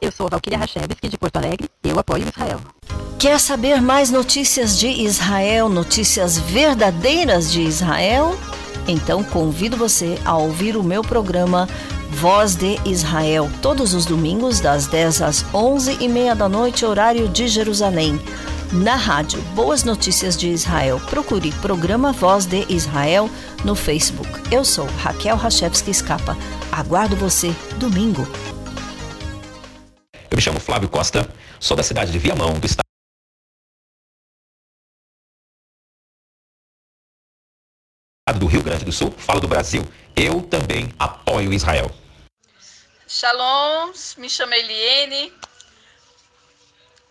Eu sou Valquíria Rachevski de Porto Alegre. Eu apoio Israel. Quer saber mais notícias de Israel, notícias verdadeiras de Israel? Então convido você a ouvir o meu programa Voz de Israel, todos os domingos, das 10 às 11 e meia da noite, horário de Jerusalém. Na rádio Boas Notícias de Israel, procure Programa Voz de Israel no Facebook. Eu sou Raquel Rachevski Escapa. Aguardo você domingo. Eu me chamo Flávio Costa, sou da cidade de Viamão, do estado do Rio Grande do Sul, falo do Brasil. Eu também apoio Israel. Shalom, me chamo Eliene,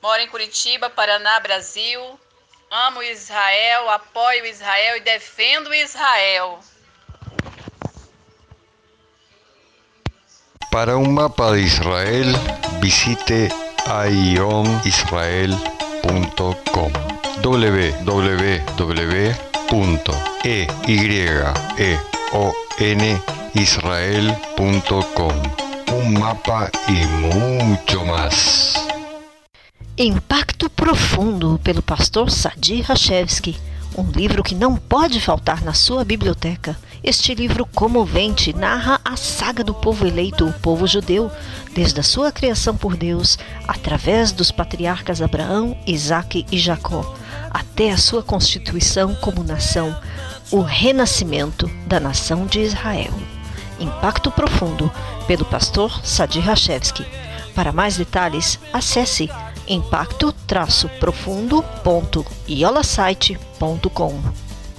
moro em Curitiba, Paraná, Brasil. Amo Israel, apoio Israel e defendo Israel. Para um mapa de Israel, visite ionisrael.com www.eyeonisrael.com un mapa y mucho más. Impacto Profundo, pelo pastor Sadi Rachevski. Um livro que não pode faltar na sua biblioteca. Este livro comovente narra a saga do povo eleito, o povo judeu, desde a sua criação por Deus, através dos patriarcas Abraão, Isaque e Jacó, até a sua constituição como nação, o renascimento da nação de Israel. Impacto Profundo, pelo pastor Sadi Rachevski. Para mais detalhes, acesse impacto-profundo.iolasite.com.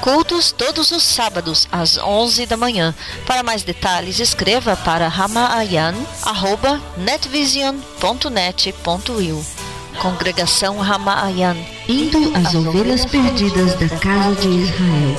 Cultos todos os sábados às 11 da manhã. Para mais detalhes, escreva para ramaayan@netvision.net.il. Congregação Ramaayan, indo às ovelhas perdidas da casa de Israel.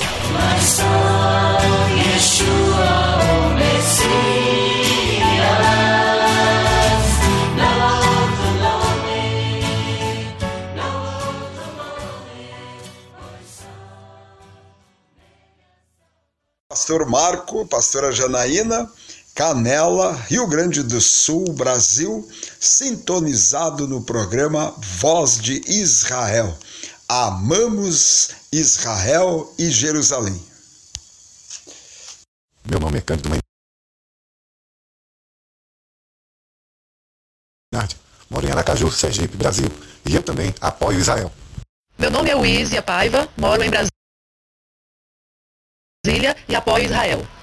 Pastor Marco, pastora Janaína, Canela, Rio Grande do Sul, Brasil, sintonizado no programa Voz de Israel. Amamos Israel e Jerusalém. Meu nome é Cândido Maynard. Moro em Aracaju, Sergipe, Brasil. E eu também apoio Israel. Meu nome é Wizia Paiva, moro em Brasília e apoio Israel.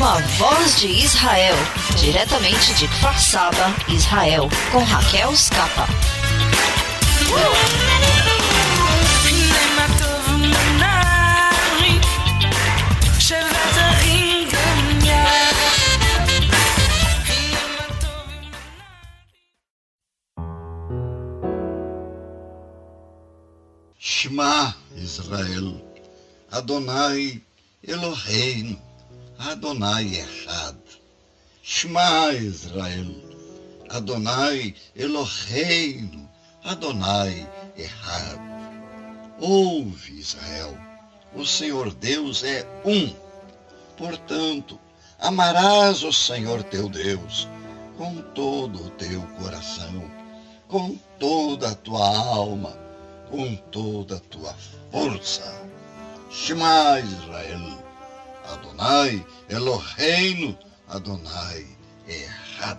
Programa Voz de Israel, diretamente de Kfar Saba, Israel, com Raquel Scapa. Shema Israel, Adonai Eloheinu, Adonai Echad. Shema Israel, Adonai Eloheinu, Adonai Echad. Ouve Israel, o Senhor Deus é um. Portanto, amarás o Senhor teu Deus com todo o teu coração, com toda a tua alma, com toda a tua força. Shema Israel, Adonai Eloheinu, Adonai Errad.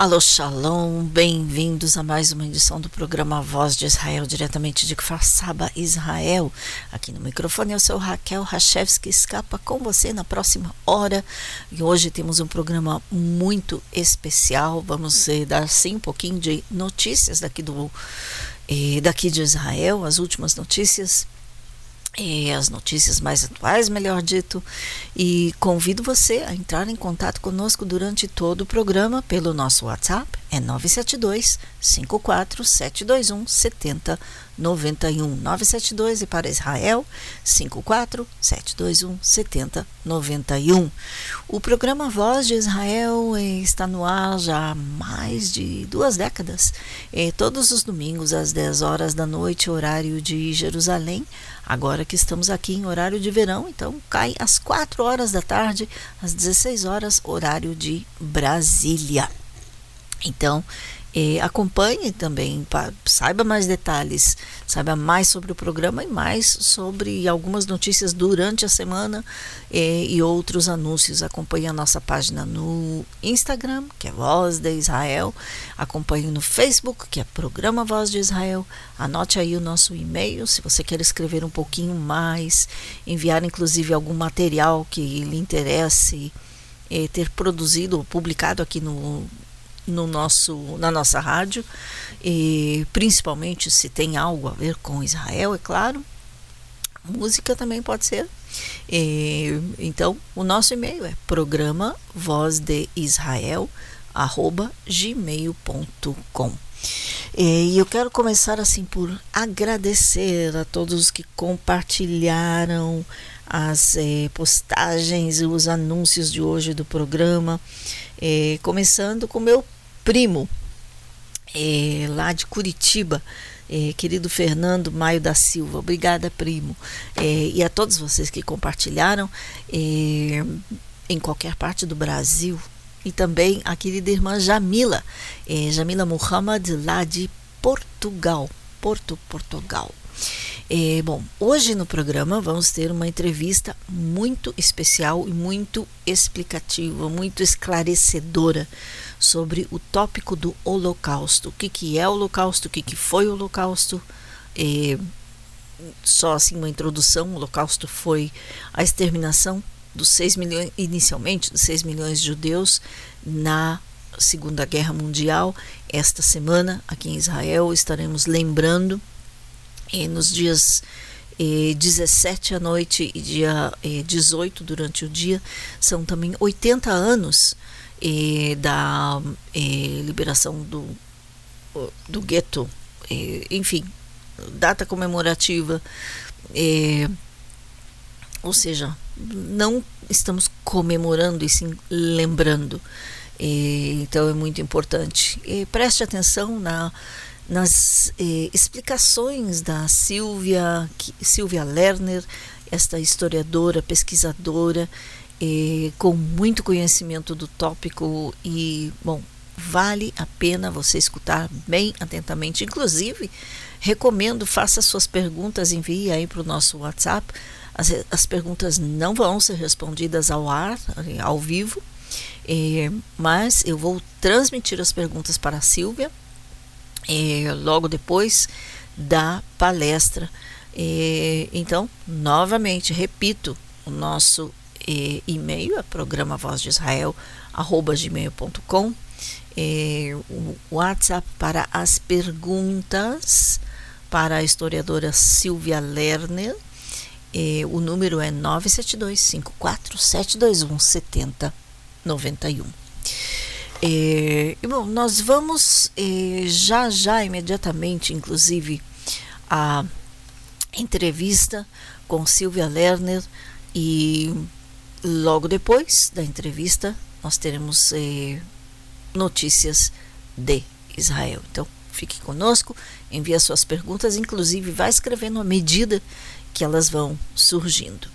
Alô, Shalom, bem-vindos a mais uma edição do programa Voz de Israel, diretamente de Kfar Saba, Israel. Aqui no microfone é o seu Raquel Rachevski, escapa com você na próxima hora. E hoje temos um programa muito especial. Vamos eh, dar sim um pouquinho de notícias daqui, do, eh, daqui de Israel, as últimas notícias e as notícias mais atuais, melhor dito, e convido você a entrar em contato conosco durante todo o programa pelo nosso WhatsApp, é 972 54 721 7091 972 e para Israel 54 721 7091. O programa Voz de Israel eh, está no ar já há mais de duas décadas, e todos os domingos às 10 horas da noite, horário de Jerusalém Agora que estamos aqui em horário de verão, então cai às 4 horas da tarde, às 16 horas, horário de Brasília. Então, e acompanhe também, saiba mais detalhes, saiba mais sobre o programa e mais sobre algumas notícias durante a semana e, e outros anúncios. Acompanhe a nossa página no Instagram, que é Voz de Israel. Acompanhe no Facebook, que é Programa Voz de Israel. Anote aí o nosso e-mail se você quer escrever um pouquinho mais, enviar inclusive algum material que lhe interesse ter produzido ou publicado aqui no no nosso, na nossa rádio, e principalmente se tem algo a ver com Israel, é claro. Música também pode ser. E, então, o nosso e-mail é programa voz de Israel arroba gmail.com e eu quero começar assim por agradecer a todos que compartilharam as eh, postagens e os anúncios de hoje do programa, eh, começando com meu primo, é, lá de Curitiba, é, querido Fernando Maio da Silva. Obrigada, primo. É, e a todos vocês que compartilharam é, em qualquer parte do Brasil. E também a querida irmã Jamila, é, Jamila Muhammad, lá de Portugal. Porto, Portugal. É, bom, hoje no programa vamos ter uma entrevista muito especial e muito explicativa, muito esclarecedora sobre o tópico do Holocausto. O que, que é o Holocausto, o que, que foi o Holocausto. É, só assim uma introdução, o Holocausto foi a exterminação dos 6 milhões, inicialmente, dos 6 milhões de judeus na Segunda Guerra Mundial. Esta semana, aqui em Israel, estaremos lembrando eh, nos dias eh, 17 à noite e dia eh, 18 durante o dia, são também 80 anos da liberação do, do gueto, enfim, data comemorativa, ou seja, não estamos comemorando e sim lembrando. então é muito importante. preste atenção na, nas explicações da Silvia, Silvia Lerner, esta historiadora, pesquisadora, com muito conhecimento do tópico e, bom, vale a pena você escutar bem atentamente. Inclusive, recomendo, faça suas perguntas, envie aí para o nosso WhatsApp. As, as perguntas não vão ser respondidas ao ar, ao vivo, é, mas eu vou transmitir as perguntas para a Silvia é, logo depois da palestra. É, então, novamente, repito, o nosso e-mail é programa voz de Israel arroba gmail.com é, o WhatsApp para as perguntas para a historiadora Silvia Lerner. E o número é 972-54-721-7091. E, bom, nós vamos já, já, imediatamente, inclusive, a entrevista com Silvia Lerner e logo depois da entrevista nós teremos eh, notícias de Israel. Então, fique conosco, envie suas perguntas, inclusive vai escrevendo à medida que elas vão surgindo.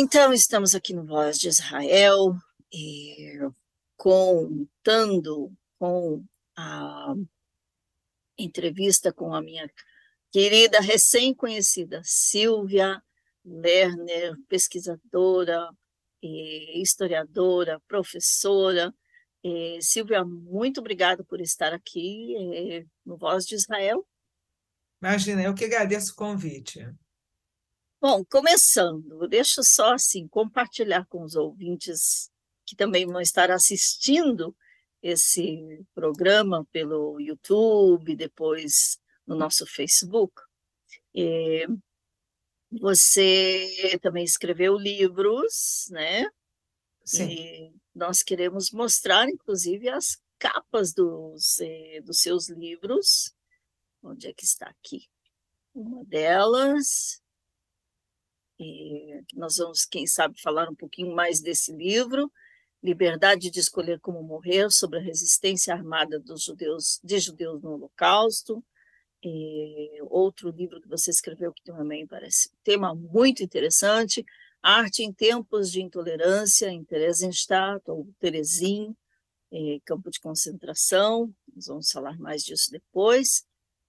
Então, estamos aqui no Voz de Israel, contando com a entrevista com a minha querida recém-conhecida Silvia Lerner, pesquisadora, historiadora, professora. Silvia, muito obrigada por estar aqui no Voz de Israel. Imagina, eu que agradeço o convite. Bom, começando, deixa eu só assim compartilhar com os ouvintes que também vão estar assistindo esse programa pelo YouTube, depois no nosso Facebook. E você também escreveu livros, né? Sim. E nós queremos mostrar, inclusive, as capas dos, eh, dos seus livros. Onde é que está aqui? Uma delas e nós vamos, quem sabe, falar um pouquinho mais desse livro, Liberdade de Escolher Como Morrer, sobre a resistência armada dos judeus, de judeus no Holocausto. E outro livro que você escreveu que também parece um tema muito interessante, Arte em Tempos de Intolerância, em Theresienstadt, ou Terezin, campo de concentração, nós vamos falar mais disso depois.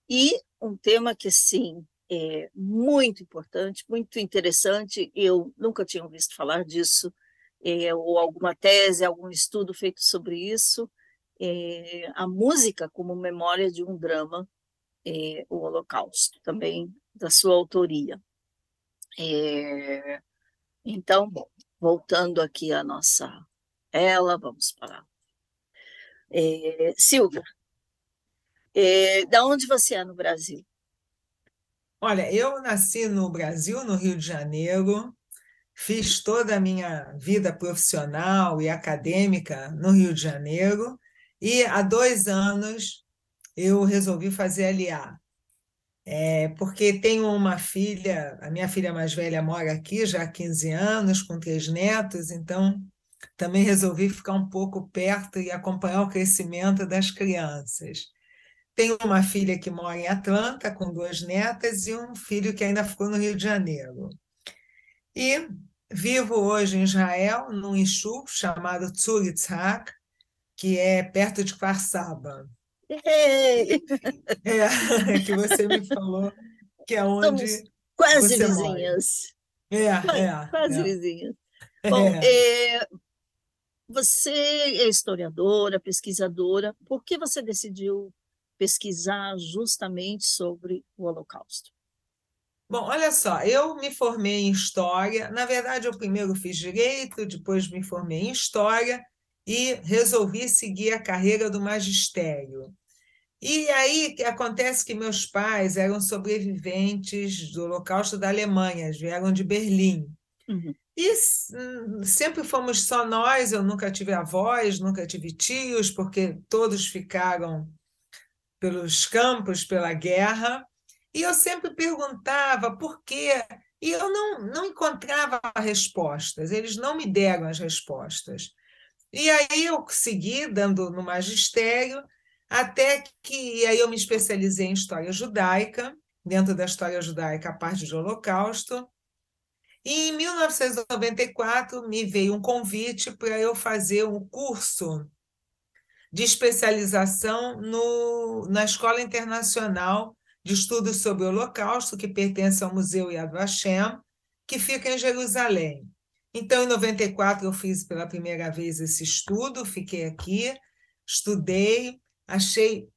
E um tema que, sim, é muito importante, muito interessante. Eu nunca tinha visto falar disso, é, ou alguma tese, algum estudo feito sobre isso. É, a música como memória de um drama, é, o Holocausto, também da sua autoria. É, então, bom, voltando aqui à nossa ela, vamos parar. É, Silvia, é, da onde você é no Brasil? Olha, eu nasci no Brasil, no Rio de Janeiro, fiz toda a minha vida profissional e acadêmica no Rio de Janeiro, e há dois anos eu resolvi fazer LA. É, porque tenho uma filha, a minha filha mais velha mora aqui já há 15 anos, com três netos, então também resolvi ficar um pouco perto e acompanhar o crescimento das crianças. Tenho uma filha que mora em Atlanta, com duas netas, e um filho que ainda ficou no Rio de Janeiro. E vivo hoje em Israel, num Ishu chamado Tzuritzhak, que é perto de Hey! É, que você me falou que é onde Somos quase vizinhas. Mora. É, Quase, é, quase é. vizinhas. Bom, É. é, você é historiadora, pesquisadora, por que você decidiu pesquisar justamente sobre o Holocausto? Bom, olha só, eu me formei em História. Na verdade, eu primeiro fiz Direito, depois me formei em História e resolvi seguir a carreira do magistério. E aí que acontece que meus pais eram sobreviventes do Holocausto da Alemanha, vieram de Berlim. Uhum. E sempre fomos só nós, eu nunca tive avós, nunca tive tios, porque todos ficaram pelos campos, pela guerra, e eu sempre perguntava por quê, e eu não, não encontrava respostas, eles não me deram as respostas. E aí eu segui dando no magistério, até que aí eu me especializei em história judaica, dentro da história judaica, a parte de Holocausto, E em 1994 me veio um convite para eu fazer um curso de especialização no, na Escola Internacional de Estudos sobre o Holocausto, que pertence ao Museu Yad Vashem, que fica em Jerusalém. Então, em 94, eu fiz pela primeira vez esse estudo, fiquei aqui, estudei, achei,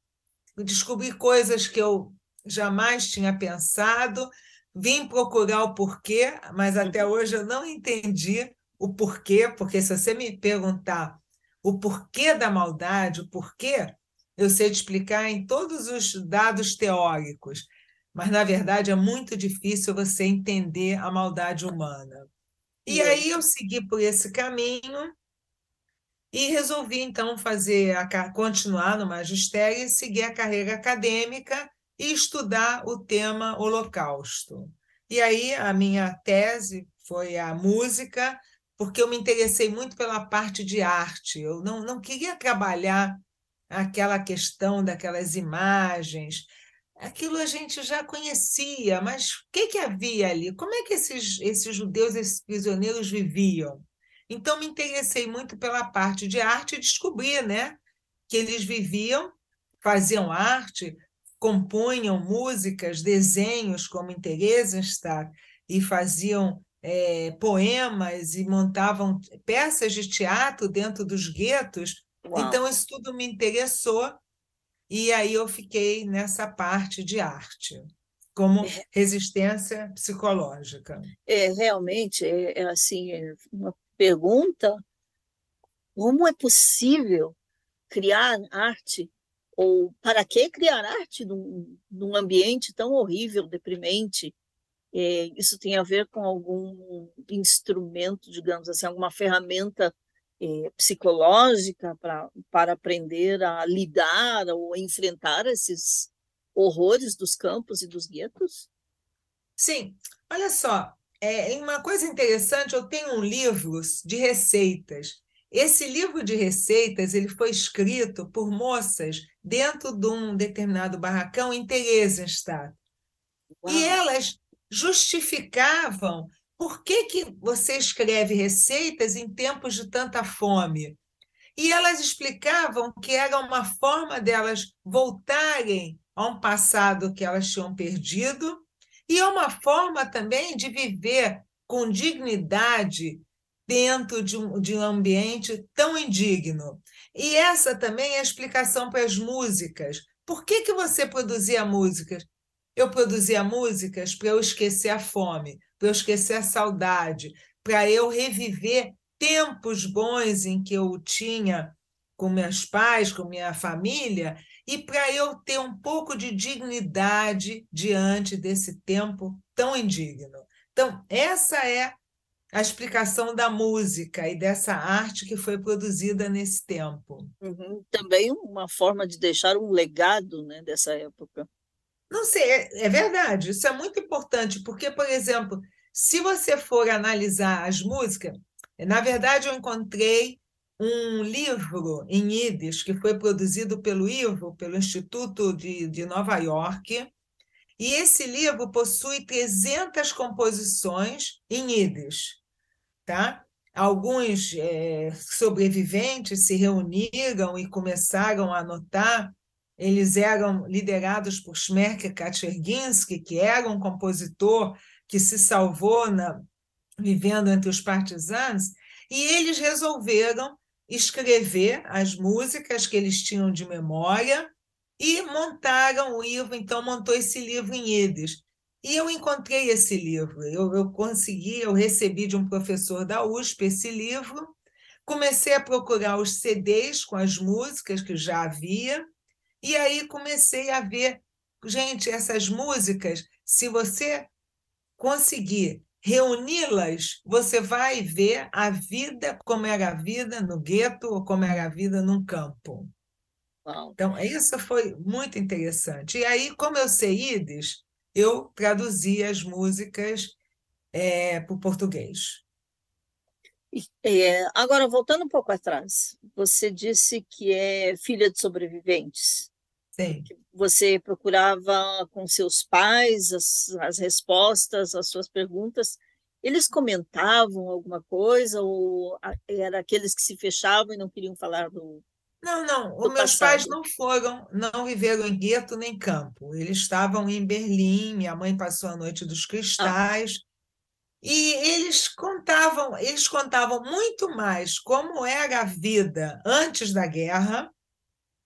descobri coisas que eu jamais tinha pensado, vim procurar o porquê, mas até uhum. hoje eu não entendi o porquê, porque se você me perguntar o porquê da maldade, o porquê, eu sei te explicar em todos os dados teóricos, mas na verdade é muito difícil você entender a maldade humana. E aí eu segui por esse caminho e resolvi então fazer a, continuar no magistério e seguir a carreira acadêmica e estudar o tema Holocausto. E aí a minha tese foi a música, porque eu me interessei muito pela parte de arte. Eu não, não queria trabalhar aquela questão daquelas imagens. Aquilo a gente já conhecia, mas o que, que havia ali? Como é que esses, esses judeus, esses prisioneiros viviam? Então, me interessei muito pela parte de arte e descobri né, que eles viviam, faziam arte, compunham músicas, desenhos, como em Theresienstadt, e faziam é, poemas e montavam peças de teatro dentro dos guetos. Uau. Então, isso tudo me interessou, e aí eu fiquei nessa parte de arte, como é. resistência psicológica. É, realmente, é, é assim, é uma pergunta, como é possível criar arte ou para que criar arte num, num ambiente tão horrível, deprimente? É, isso tem a ver com algum instrumento, digamos assim, alguma ferramenta é, psicológica pra, para aprender a lidar ou enfrentar esses horrores dos campos e dos guetos? Sim, olha só, é uma coisa interessante, eu tenho um livro de receitas esse livro de receitas ele foi escrito por moças dentro de um determinado barracão em Theresienstadt. E elas justificavam por que, que você escreve receitas em tempos de tanta fome. E elas explicavam que era uma forma delas voltarem a um passado que elas tinham perdido e é uma forma também de viver com dignidade dentro de um, de um ambiente tão indigno. E essa também é a explicação para as músicas. Por que, que você produzia músicas? Eu produzia músicas para eu esquecer a fome, para eu esquecer a saudade, para eu reviver tempos bons em que eu tinha com meus pais, com minha família, e para eu ter um pouco de dignidade diante desse tempo tão indigno. Então, essa é a explicação da música e dessa arte que foi produzida nesse tempo. Uhum. Também uma forma de deixar um legado né, dessa época. Não sei, é, é verdade, isso é muito importante, porque, por exemplo, se você for analisar as músicas, na verdade eu encontrei um livro em Yiddish que foi produzido pelo Ivo, pelo Instituto de, de Nova York, e esse livro possui 300 composições em Yiddish. Tá? Alguns é, sobreviventes se reuniram e começaram a anotar. Eles eram liderados por Shmerke Kaczerginski, que era um compositor que se salvou na, vivendo entre os partisanos, e eles resolveram escrever as músicas que eles tinham de memória e montaram o Ivo, então montou esse livro em Yiddish. E eu encontrei esse livro, eu, eu consegui, eu recebi de um professor da USP esse livro, comecei a procurar os CDs com as músicas que já havia, e aí comecei a ver, gente, essas músicas, se você conseguir reuni-las, você vai ver a vida como era a vida no gueto ou como era a vida num campo. Então, isso foi muito interessante. E aí, como eu sei Ides, eu traduzi as músicas é, para o português. É, agora, voltando um pouco atrás, você disse que é filha de sobreviventes. Sim. Você procurava com seus pais as, as respostas às suas perguntas eles comentavam alguma coisa ou era aqueles que se fechavam e não queriam falar do não, não. Os meus pais não foram, não viveram em gueto nem campo. Eles estavam em Berlim. Minha mãe passou a noite dos cristais. Ah. E eles contavam, eles contavam muito mais como era a vida antes da guerra,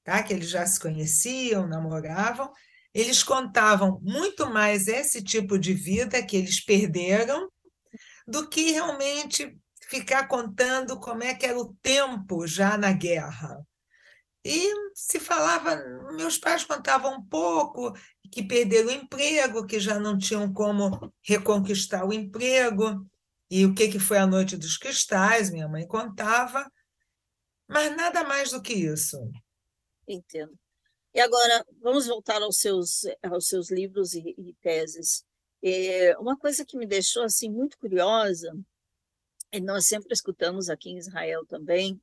tá? Que eles já se conheciam, namoravam. Eles contavam muito mais esse tipo de vida que eles perderam do que realmente ficar contando como é que era o tempo já na guerra. E se falava, meus pais contavam um pouco que perderam o emprego, que já não tinham como reconquistar o emprego, e o que, que foi a noite dos cristais, minha mãe contava, mas nada mais do que isso. Entendo. E agora, vamos voltar aos seus, aos seus livros e, e teses. É, uma coisa que me deixou assim muito curiosa, e nós sempre escutamos aqui em Israel também,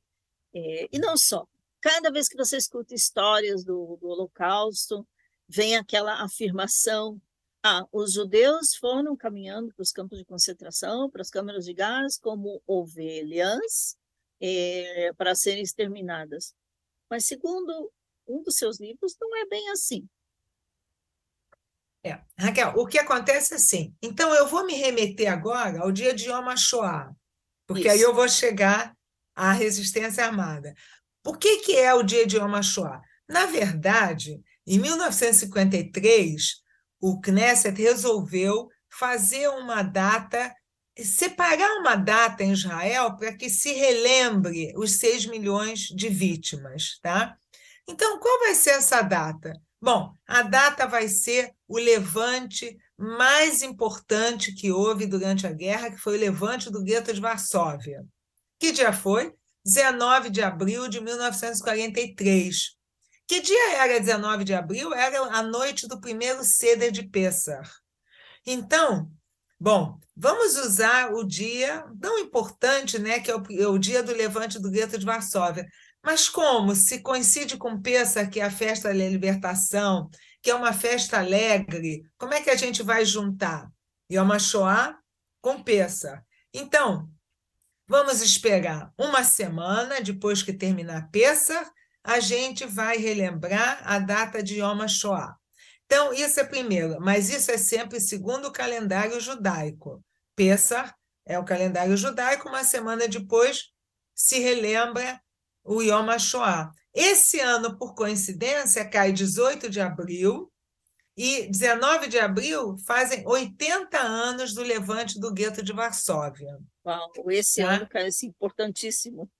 é, e não só, Cada vez que você escuta histórias do, do Holocausto, vem aquela afirmação: ah, os judeus foram caminhando para os campos de concentração, para as câmaras de gás, como ovelhas é, para serem exterminadas. Mas, segundo um dos seus livros, não é bem assim. É. Raquel, o que acontece é assim. Então, eu vou me remeter agora ao dia de Yom HaShoah, porque Isso. aí eu vou chegar à resistência armada. O que, que é o dia de Yom HaShoah? Na verdade, em 1953, o Knesset resolveu fazer uma data, separar uma data em Israel para que se relembre os 6 milhões de vítimas. Tá? Então, qual vai ser essa data? Bom, a data vai ser o levante mais importante que houve durante a guerra, que foi o levante do gueto de Varsóvia. Que dia foi? 19 de abril de 1943. Que dia era 19 de abril? Era a noite do primeiro ceder de Pessah. Então, bom, vamos usar o dia tão importante, né, que é o, é o dia do levante do gueto de Varsóvia. Mas como? Se coincide com Pessah, que é a festa da libertação, que é uma festa alegre, como é que a gente vai juntar Yom HaShoah com Pessah? Então, Vamos esperar uma semana depois que terminar Pessah, a gente vai relembrar a data de Yom HaShoah. Então, isso é primeiro, mas isso é sempre segundo o calendário judaico. Pessah é o calendário judaico, uma semana depois se relembra o Yom HaShoah. Esse ano, por coincidência, cai 18 de abril, e 19 de abril fazem 80 anos do levante do gueto de Varsóvia. Uau, esse tá? ano parece importantíssimo.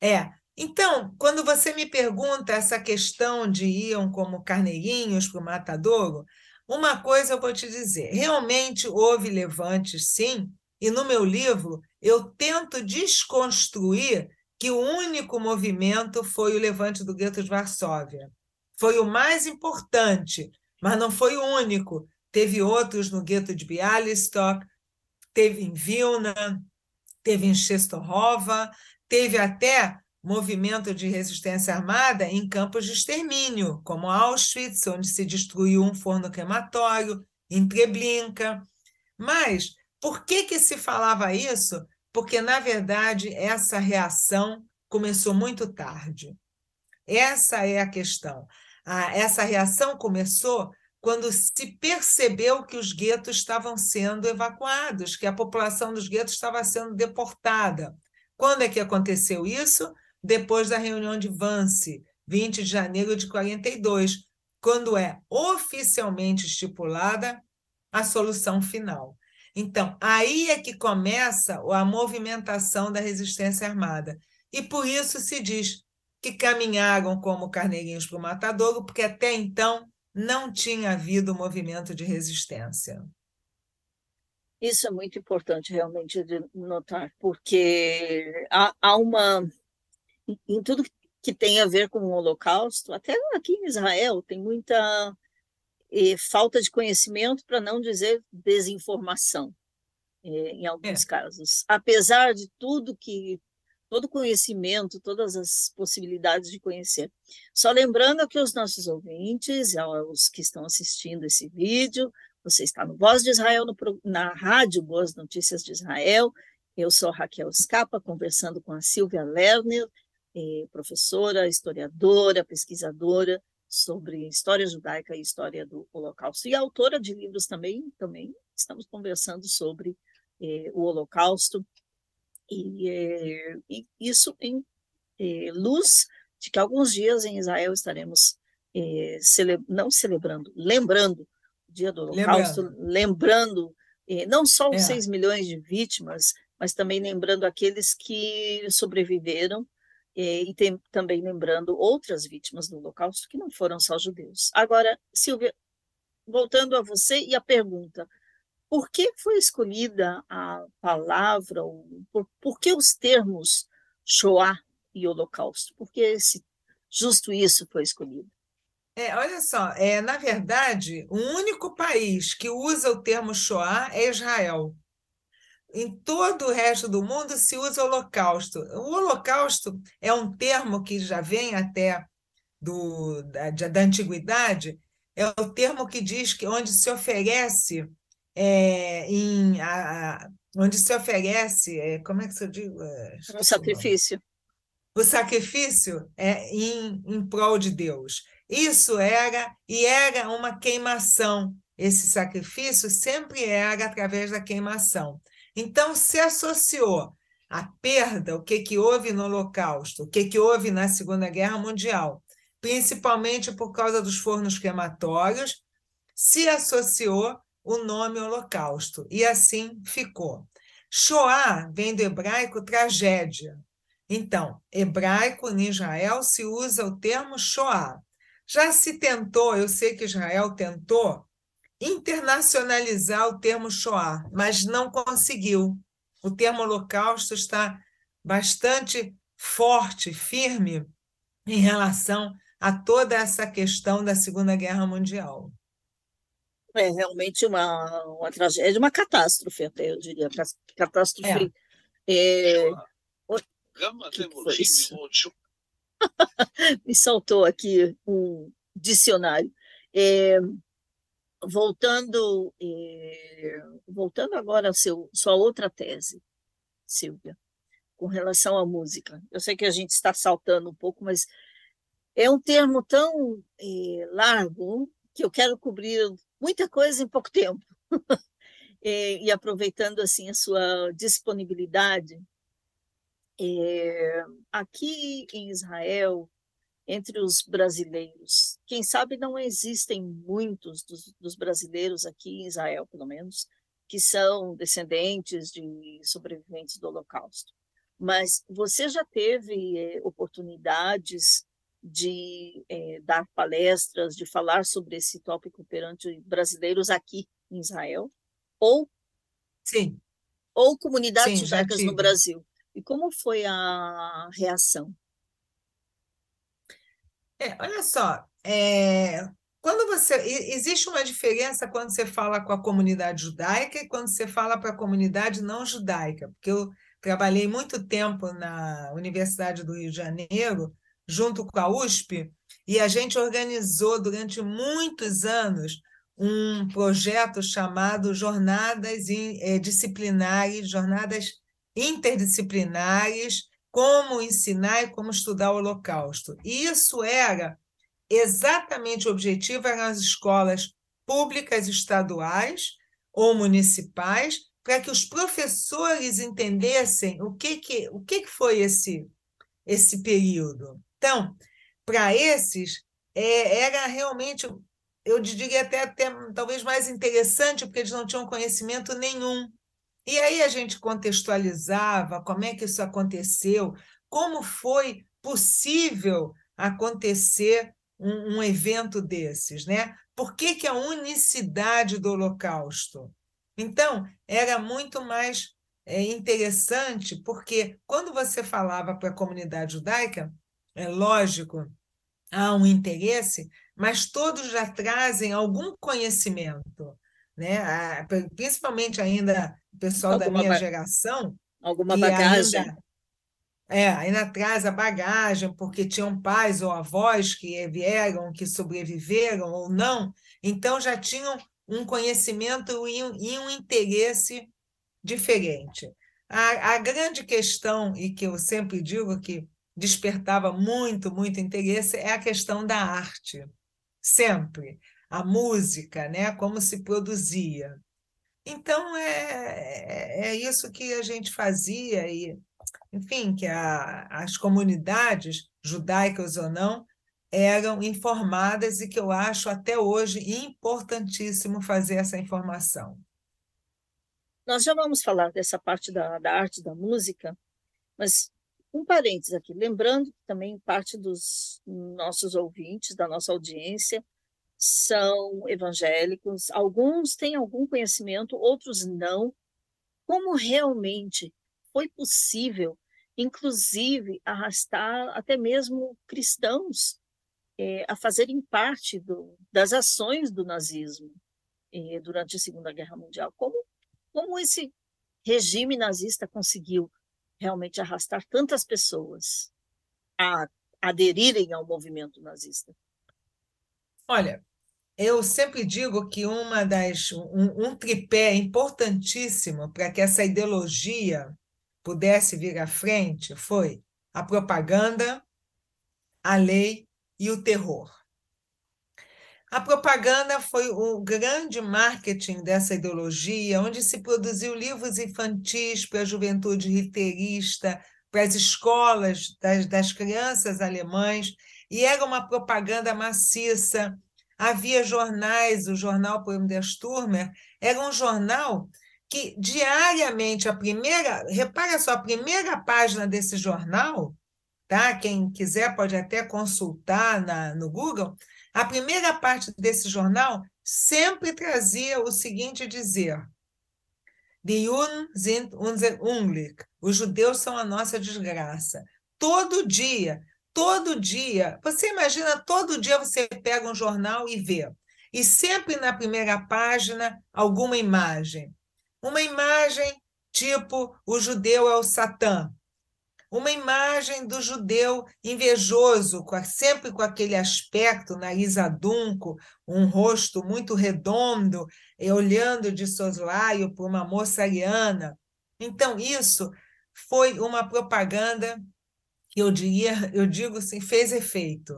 É. Então, quando você me pergunta essa questão de iam como carneirinhos para o matadouro, uma coisa eu vou te dizer: realmente houve levantes, sim, e no meu livro eu tento desconstruir que o único movimento foi o levante do gueto de Varsóvia. Foi o mais importante, mas não foi o único. Teve outros no gueto de Bialystok, teve em Vilna, teve em Czestochowa, teve até movimento de resistência armada em campos de extermínio, como Auschwitz, onde se destruiu um forno crematório, em Treblinka. Mas por que, que se falava isso? Porque, na verdade, essa reação começou muito tarde. Essa é a questão. Ah, essa reação começou quando se percebeu que os guetos estavam sendo evacuados, que a população dos guetos estava sendo deportada. Quando é que aconteceu isso? Depois da reunião de Vance, 20 de janeiro de 42, quando é oficialmente estipulada a solução final. Então, aí é que começa a movimentação da resistência armada. E por isso se diz que caminharam como carneirinhos para o matadouro, porque até então não tinha havido movimento de resistência. Isso é muito importante realmente de notar, porque há, há uma. Em tudo que tem a ver com o Holocausto, até aqui em Israel, tem muita eh, falta de conhecimento, para não dizer desinformação, eh, em alguns é. casos. Apesar de tudo que todo o conhecimento, todas as possibilidades de conhecer. Só lembrando que os nossos ouvintes, os que estão assistindo esse vídeo, Você está no Voz de Israel, no, na rádio Boas Notícias de Israel. Eu sou Raquel Scapa, conversando com a Silvia Lerner, eh, professora, historiadora, pesquisadora sobre história judaica e história do Holocausto, e autora de livros também, também estamos conversando sobre eh, o Holocausto, e, eh, e isso em luz de que alguns dias em Israel estaremos cele não celebrando, lembrando o dia do Holocausto, lembrando, lembrando não só os é. 6 milhões de vítimas, mas também lembrando aqueles que sobreviveram eh, e tem, também lembrando outras vítimas do Holocausto que não foram só judeus. Agora, Silvia, voltando a você e a pergunta, por que foi escolhida a palavra, por, por que os termos Shoah e Holocausto? Por que esse, justo isso foi escolhido? É, olha só, é, na verdade, o único país que usa o termo Shoah é Israel. Em todo o resto do mundo se usa holocausto. O holocausto é um termo que já vem até do, da, da antiguidade, é o termo que diz que onde se oferece é, em a, onde se oferece, é, como é que se diz? Um sacrifício. O sacrifício é em, em prol de Deus. Isso era, e era uma queimação. Esse sacrifício sempre era através da queimação. Então, se associou a perda, o que, que houve no Holocausto, o que, que houve na Segunda Guerra Mundial, principalmente por causa dos fornos crematórios, se associou o nome Holocausto, e assim ficou. Shoah vem do hebraico tragédia. Então, hebraico em Israel se usa o termo Shoah. Já se tentou, eu sei que Israel tentou, internacionalizar o termo Shoah, mas não conseguiu. O termo Holocausto está bastante forte, firme, em relação a toda essa questão da Segunda Guerra Mundial. É realmente uma, uma tragédia, uma catástrofe, até eu diria, catástrofe. É. É... Que que Me saltou aqui um dicionário. É, voltando, é, voltando agora à seu, sua outra tese, Silvia, com relação à música. Eu sei que a gente está saltando um pouco, mas é um termo tão é, largo que eu quero cobrir muita coisa em pouco tempo. e, e, aproveitando assim a sua disponibilidade, aqui em Israel, entre os brasileiros, quem sabe não existem muitos dos, dos brasileiros aqui em Israel, pelo menos, que são descendentes de sobreviventes do Holocausto. Mas você já teve é, oportunidades de é, dar palestras, de falar sobre esse tópico perante brasileiros aqui em Israel, ou sim, ou comunidades sim, judaicas no Brasil. E como foi a reação? É, olha só, é, quando você existe uma diferença quando você fala com a comunidade judaica e quando você fala para a comunidade não judaica, porque eu trabalhei muito tempo na Universidade do Rio de Janeiro junto com a USP, e a gente organizou durante muitos anos um projeto chamado Jornadas eh, Disciplinares, Jornadas Interdisciplinares, como ensinar e como estudar o Holocausto. E isso era exatamente o objetivo, eram as escolas públicas estaduais ou municipais, para que os professores entendessem o que, que, o que, que foi esse, esse período. Então, para esses, é, era realmente, eu diria até, até talvez mais interessante, porque eles não tinham conhecimento nenhum. E aí a gente contextualizava como é que isso aconteceu, como foi possível acontecer um, um evento desses, né? Por que, que a unicidade do Holocausto? Então, era muito mais é, interessante, porque quando você falava para a comunidade judaica, é lógico, há um interesse, mas todos já trazem algum conhecimento, né? principalmente ainda pessoal alguma da minha geração. Alguma bagagem. Ainda, é, ainda traz a bagagem, porque tinham pais ou avós que vieram, que sobreviveram ou não, então já tinham um conhecimento e um, e um interesse diferente. A, a grande questão, e que eu sempre digo que despertava muito, muito interesse, é a questão da arte. Sempre. A música, né? como se produzia. Então, é, é, é isso que a gente fazia, e, enfim, que a, as comunidades, judaicas ou não, eram informadas e que eu acho até hoje importantíssimo fazer essa informação. Nós já vamos falar dessa parte da, da arte da música, mas um parênteses aqui, lembrando que também parte dos nossos ouvintes, da nossa audiência, são evangélicos, alguns têm algum conhecimento, outros não. Como realmente foi possível, inclusive, arrastar até mesmo cristãos é, a fazerem parte do, das ações do nazismo é, durante a Segunda Guerra Mundial? Como, como esse regime nazista conseguiu realmente arrastar tantas pessoas a aderirem ao movimento nazista? Olha, eu sempre digo que uma das um, um tripé importantíssimo para que essa ideologia pudesse vir à frente foi a propaganda, a lei e o terror. A propaganda foi o grande marketing dessa ideologia, onde se produziu livros infantis para a juventude riteirista, para as escolas das, das crianças alemães, e era uma propaganda maciça, havia jornais, o jornal Poema der Sturmer era um jornal que diariamente a primeira, repara só, a primeira página desse jornal, tá? Quem quiser pode até consultar na, no Google. A primeira parte desse jornal sempre trazia o seguinte dizer: Die Juden sind unser Unglück. Os judeus são a nossa desgraça. Todo dia todo dia. Você imagina, todo dia você pega um jornal e vê. E sempre na primeira página, alguma imagem. Uma imagem tipo o judeu é o Satã. Uma imagem do judeu invejoso, sempre com aquele aspecto, nariz adunco, um rosto muito redondo, olhando de soslaio para uma moça ariana. Então, isso foi uma propaganda que eu diria, eu digo assim, fez efeito.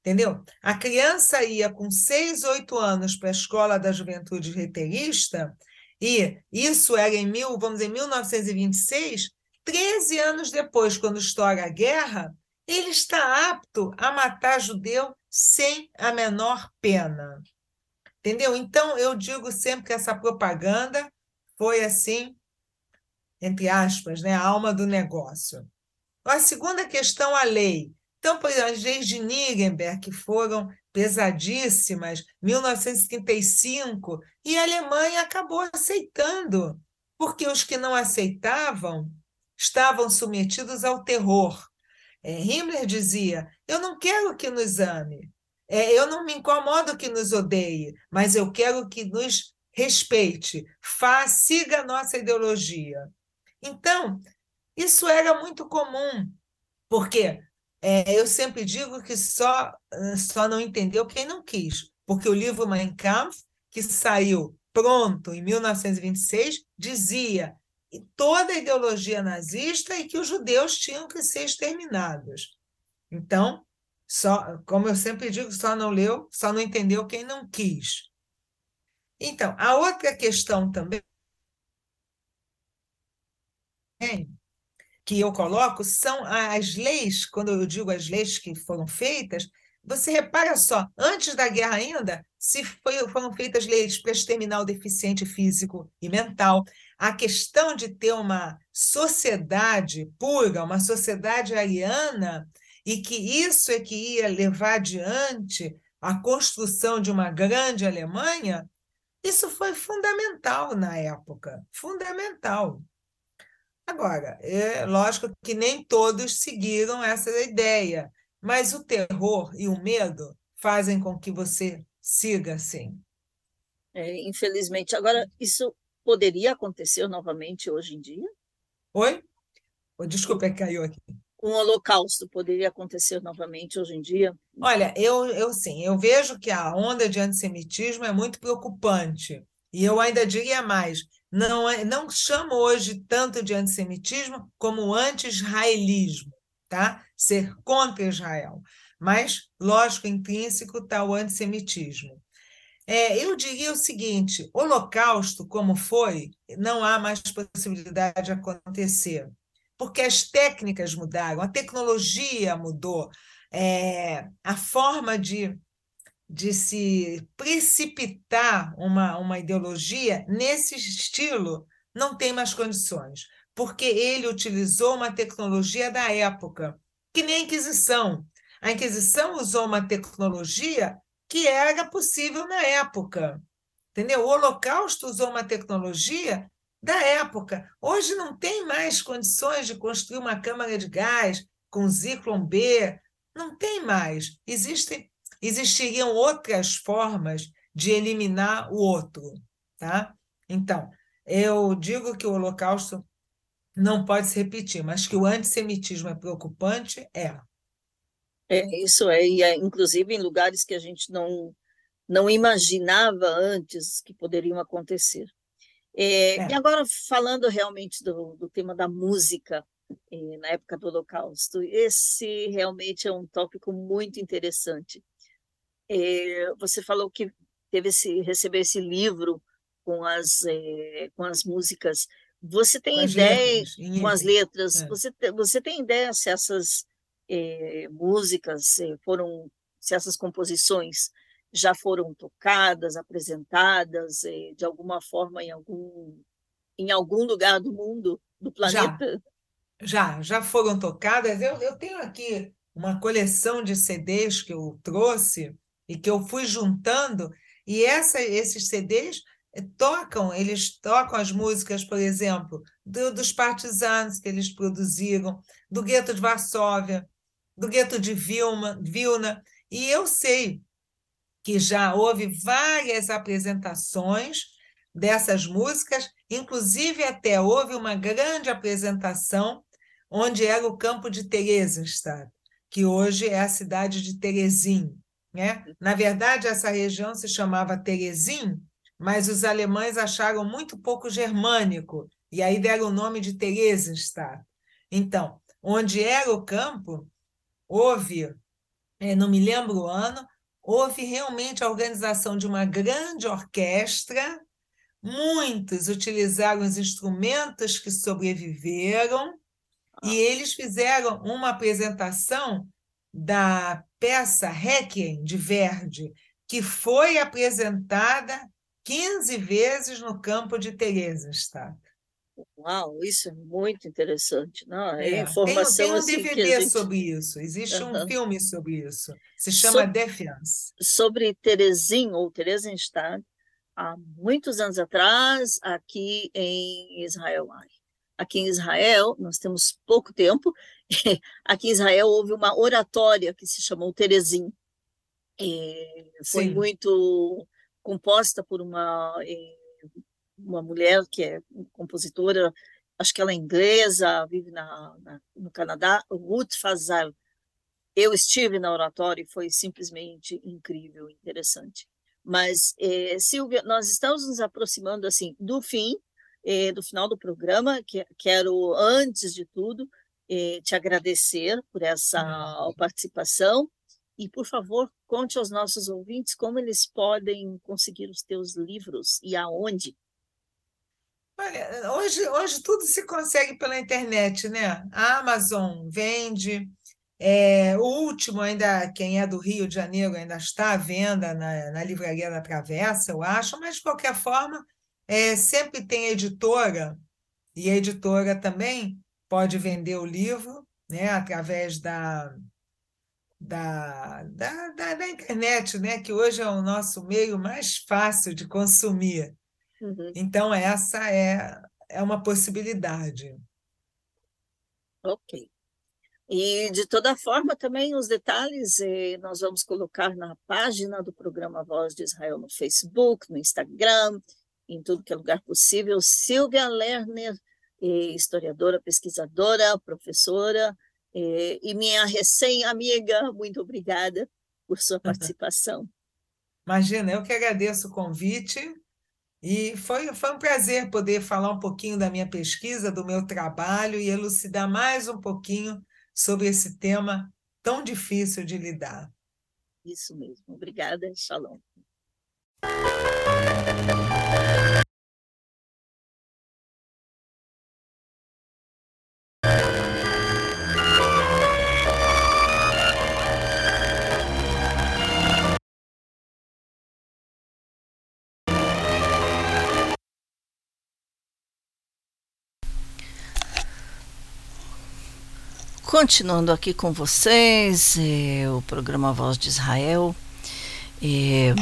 Entendeu? A criança ia com seis, oito anos para a escola da juventude reiterista, e isso era em mil, vamos dizer, 1926, 13 anos depois, quando estoura a guerra, ele está apto a matar judeu sem a menor pena. Entendeu? Então, eu digo sempre que essa propaganda foi assim, entre aspas, né, a alma do negócio. A segunda questão, a lei. Então, por exemplo, as leis de Nuremberg, que foram pesadíssimas, 1935, e a Alemanha acabou aceitando, porque os que não aceitavam estavam submetidos ao terror. É, Himmler dizia: Eu não quero que nos ame, é, eu não me incomodo que nos odeie, mas eu quero que nos respeite, faça, siga a nossa ideologia. Então, isso era muito comum, porque é, eu sempre digo que só, só não entendeu quem não quis, porque o livro Mein Kampf, que saiu pronto em 1926, dizia toda a ideologia nazista e que os judeus tinham que ser exterminados. Então, só, como eu sempre digo, só não leu, só não entendeu quem não quis. Então, a outra questão também que eu coloco são as leis, quando eu digo as leis que foram feitas, você repara só, antes da guerra ainda, se foi, foram feitas leis para exterminar o deficiente físico e mental, a questão de ter uma sociedade pura, uma sociedade ariana, e que isso é que ia levar adiante a construção de uma grande Alemanha, isso foi fundamental na época, fundamental. Agora, é lógico que nem todos seguiram essa ideia, mas o terror e o medo fazem com que você siga assim. É, infelizmente. Agora, isso poderia acontecer novamente hoje em dia? Oi? Oh, desculpa, caiu aqui. um holocausto poderia acontecer novamente hoje em dia? Olha, eu, eu sim, eu vejo que a onda de antissemitismo é muito preocupante. E eu ainda diria mais, não, é, não chamo hoje tanto de antissemitismo como anti-israelismo, tá? Ser contra Israel. Mas, lógico, intrínseco está o antissemitismo. É, eu diria o seguinte: holocausto, como foi, não há mais possibilidade de acontecer porque as técnicas mudaram, a tecnologia mudou, é, a forma de, de se precipitar uma, uma ideologia nesse estilo não tem mais condições, porque ele utilizou uma tecnologia da época, que nem a Inquisição. A Inquisição usou uma tecnologia que era possível na época. Entendeu? O Holocausto usou uma tecnologia da época. Hoje não tem mais condições de construir uma câmara de gás com Zyklon B, não tem mais. Existem, existiriam outras formas de eliminar o outro. Tá? Então, eu digo que o Holocausto não pode se repetir, mas que o antissemitismo é preocupante, é. É, isso é, e é, inclusive em lugares que a gente não, não imaginava antes que poderiam acontecer. É, é. E agora, falando realmente do, do tema da música, é, na época do Holocausto, esse realmente é um tópico muito interessante. É, você falou que teve esse, recebeu esse livro com as, é, com as músicas. Você tem com ideia, letras, com as letras, é. você, você tem ideia se essas músicas foram, se essas composições já foram tocadas, apresentadas eh, de alguma forma em algum, em algum lugar do mundo, do planeta? Já, já, já foram tocadas. Eu, eu tenho aqui uma coleção de CDs que eu trouxe e que eu fui juntando, e essa, esses CDs tocam, eles tocam as músicas, por exemplo, do, dos partisanos que eles produziram, do gueto de Varsóvia, do gueto de Vilma, Vilna, e eu sei que já houve várias apresentações dessas músicas, inclusive até houve uma grande apresentação onde era o campo de Theresienstadt, que hoje é a cidade de Teresin. Né? Na verdade, essa região se chamava Teresin, mas os alemães acharam muito pouco germânico, e aí deram o nome de Theresienstadt. Então, onde era o campo, houve, é, não me lembro o ano, houve realmente a organização de uma grande orquestra, muitos utilizaram os instrumentos que sobreviveram, e ah. eles fizeram uma apresentação da peça Requiem de Verdi, que foi apresentada 15 vezes no campo de Theresienstadt. Uau, isso é muito interessante, não? É, é. informação tem, tem um assim DVD gente... sobre isso, existe uhum. um filme sobre isso, se chama so... Defiance. Sobre Teresin ou Theresienstadt, há muitos anos atrás, aqui em Israel. Aqui em Israel, nós temos pouco tempo, aqui em Israel houve uma oratória que se chamou Teresim. foi Sim. muito composta por uma eh, uma mulher que é compositora, acho que ela é inglesa, vive na, na no Canadá, Ruth Fazal. Eu estive na oratória e foi simplesmente incrível, interessante. Mas, eh, Silvia, nós estamos nos aproximando assim do fim, eh, do final do programa. Que, quero, antes de tudo, te agradecer por essa participação e, por favor, conte aos nossos ouvintes como eles podem conseguir os teus livros e aonde. Olha, hoje, hoje tudo se consegue pela internet, né? A Amazon vende. É, o último, ainda, quem é do Rio de Janeiro, ainda está à venda na, na Livraria da Travessa, eu acho, mas de qualquer forma, é, sempre tem editora, e a editora também pode vender o livro né, através da, da, da, da, da internet, né, que hoje é o nosso meio mais fácil de consumir. Uhum. Então, essa é, é uma possibilidade. Ok. E, de toda forma, também os detalhes eh, nós vamos colocar na página do programa Voz de Israel no Facebook, no Instagram, em tudo que é lugar possível. Silvia Lerner, historiadora, pesquisadora, professora, É, e minha recém-amiga, muito obrigada por sua participação. Imagina, eu que agradeço o convite e foi, foi um prazer poder falar um pouquinho da minha pesquisa, do meu trabalho e elucidar mais um pouquinho sobre esse tema tão difícil de lidar. Isso mesmo. Obrigada, Shalom. Continuando aqui com vocês, é, o programa Voz de Israel. É,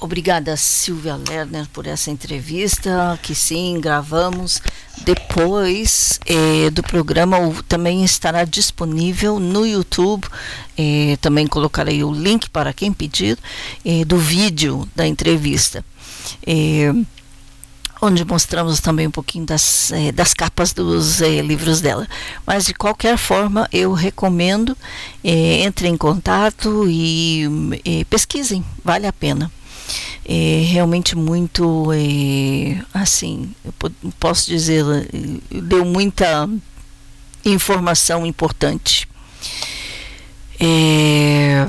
obrigada, Silvia Lerner, por essa entrevista, que sim, gravamos. Depois é, do programa, o, também estará disponível no YouTube. Também colocarei o link para quem pedir do vídeo da entrevista. Onde mostramos também um pouquinho das, eh, das capas dos eh, livros dela. Mas de qualquer forma, eu recomendo, eh, entre em contato e, e pesquisem, vale a pena. É realmente muito, assim, eu posso dizer, deu muita informação importante. É,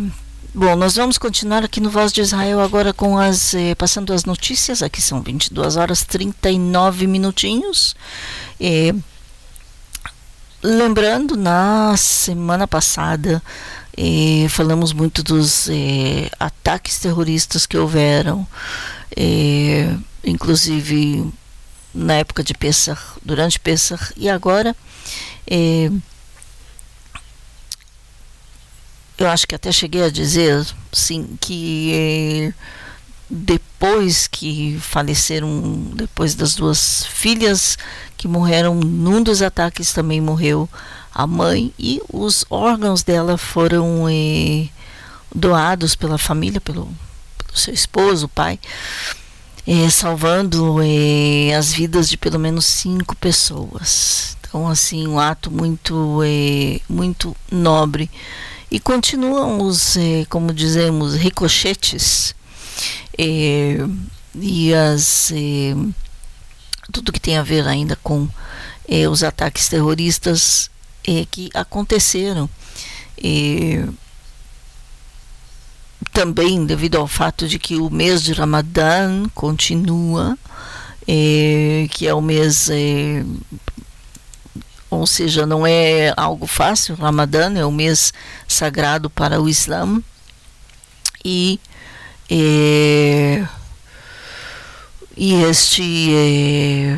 Bom, nós vamos continuar aqui no Voz de Israel agora com as eh, passando as notícias. Aqui são 22 horas 39 minutinhos. Eh, lembrando, na semana passada eh, falamos muito dos eh, ataques terroristas que houveram, eh, inclusive na época de Pessah, durante Pessah, e agora eh, eu acho que até cheguei a dizer, sim, que eh, depois que faleceram, depois das duas filhas que morreram num dos ataques, também morreu a mãe e os órgãos dela foram eh, doados pela família, pelo, pelo, seu esposo, o pai, eh, salvando eh, as vidas de pelo menos cinco pessoas. Então, assim, um ato muito, eh, muito nobre e continuam os, eh, como dizemos, ricochetes eh, e as eh, tudo que tem a ver ainda com os ataques terroristas que aconteceram também devido ao fato de que o mês de Ramadã continua, que é o mês ou seja, não é algo fácil. Ramadã é o mês sagrado para o Islã e é, e este é,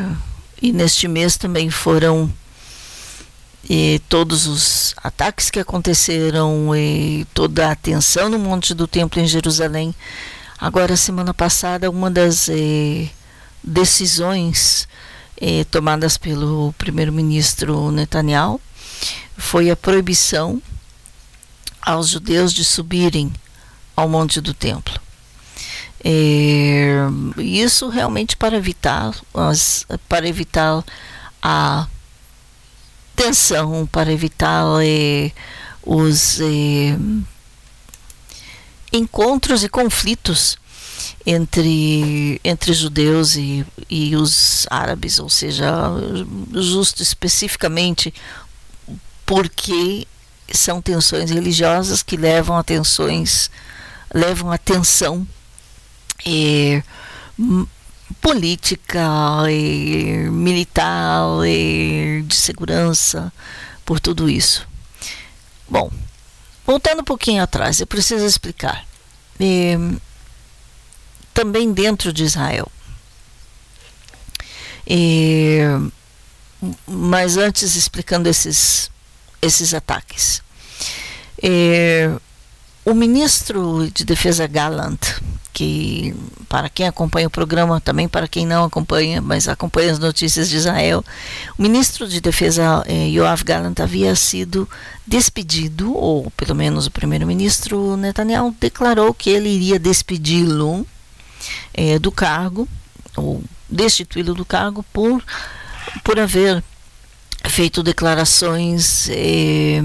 e neste mês também foram é, todos os ataques que aconteceram e toda a atenção no Monte do Templo em Jerusalém. Agora, semana passada, uma das é, decisões eh, tomadas pelo primeiro-ministro Netanyahu foi a proibição aos judeus de subirem ao Monte do Templo. É, isso realmente para evitar as, para evitar a tensão, para evitar é, os é, encontros e conflitos entre, entre judeus e, e os árabes, ou seja, justo especificamente porque são tensões religiosas que levam a tensões, levam a tensão é, política, é, militar, é, de segurança, por tudo isso. Bom, voltando um pouquinho atrás, eu preciso explicar. É, também dentro de Israel. E, mas antes explicando esses, esses ataques. E, o ministro de Defesa Gallant, que para quem acompanha o programa, também para quem não acompanha, mas acompanha as notícias de Israel, o ministro de Defesa eh, Yoav Gallant havia sido despedido, ou pelo menos o primeiro-ministro Netanyahu declarou que ele iria despedi-lo é, do cargo, ou destituí-lo do cargo por, por haver feito declarações eh,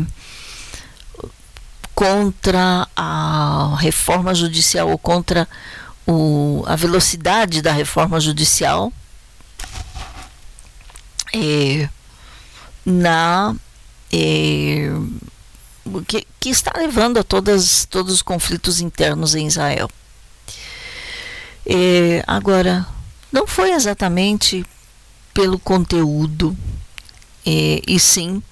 contra a reforma judicial ou contra o, a velocidade da reforma judicial eh, na que, que, está levando a todas, todos os conflitos internos em Israel. Agora, não foi exatamente pelo conteúdo é, e sim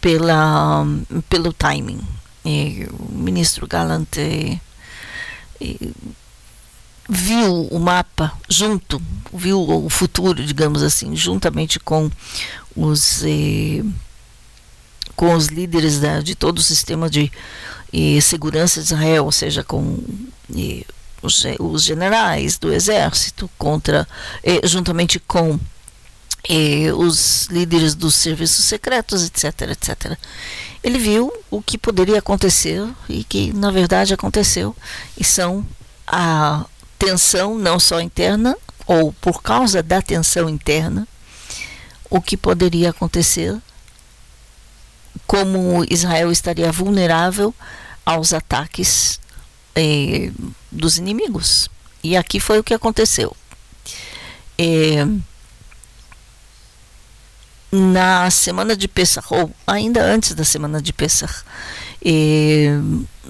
pela, pelo timing. É, o ministro Galante é, é, viu o mapa junto, viu o futuro, digamos assim, juntamente com os é, com os líderes da, de todo o sistema de segurança de Israel, ou seja, com os, os, generais do exército, contra, juntamente com e os líderes dos serviços secretos, etc, etc. Ele viu o que poderia acontecer e que na verdade aconteceu e são a tensão não só interna ou por causa da tensão interna, o que poderia acontecer, como Israel estaria vulnerável aos ataques eh, dos inimigos. E aqui foi o que aconteceu. Eh, na semana de Pesach, ou ainda antes da semana de Pesach,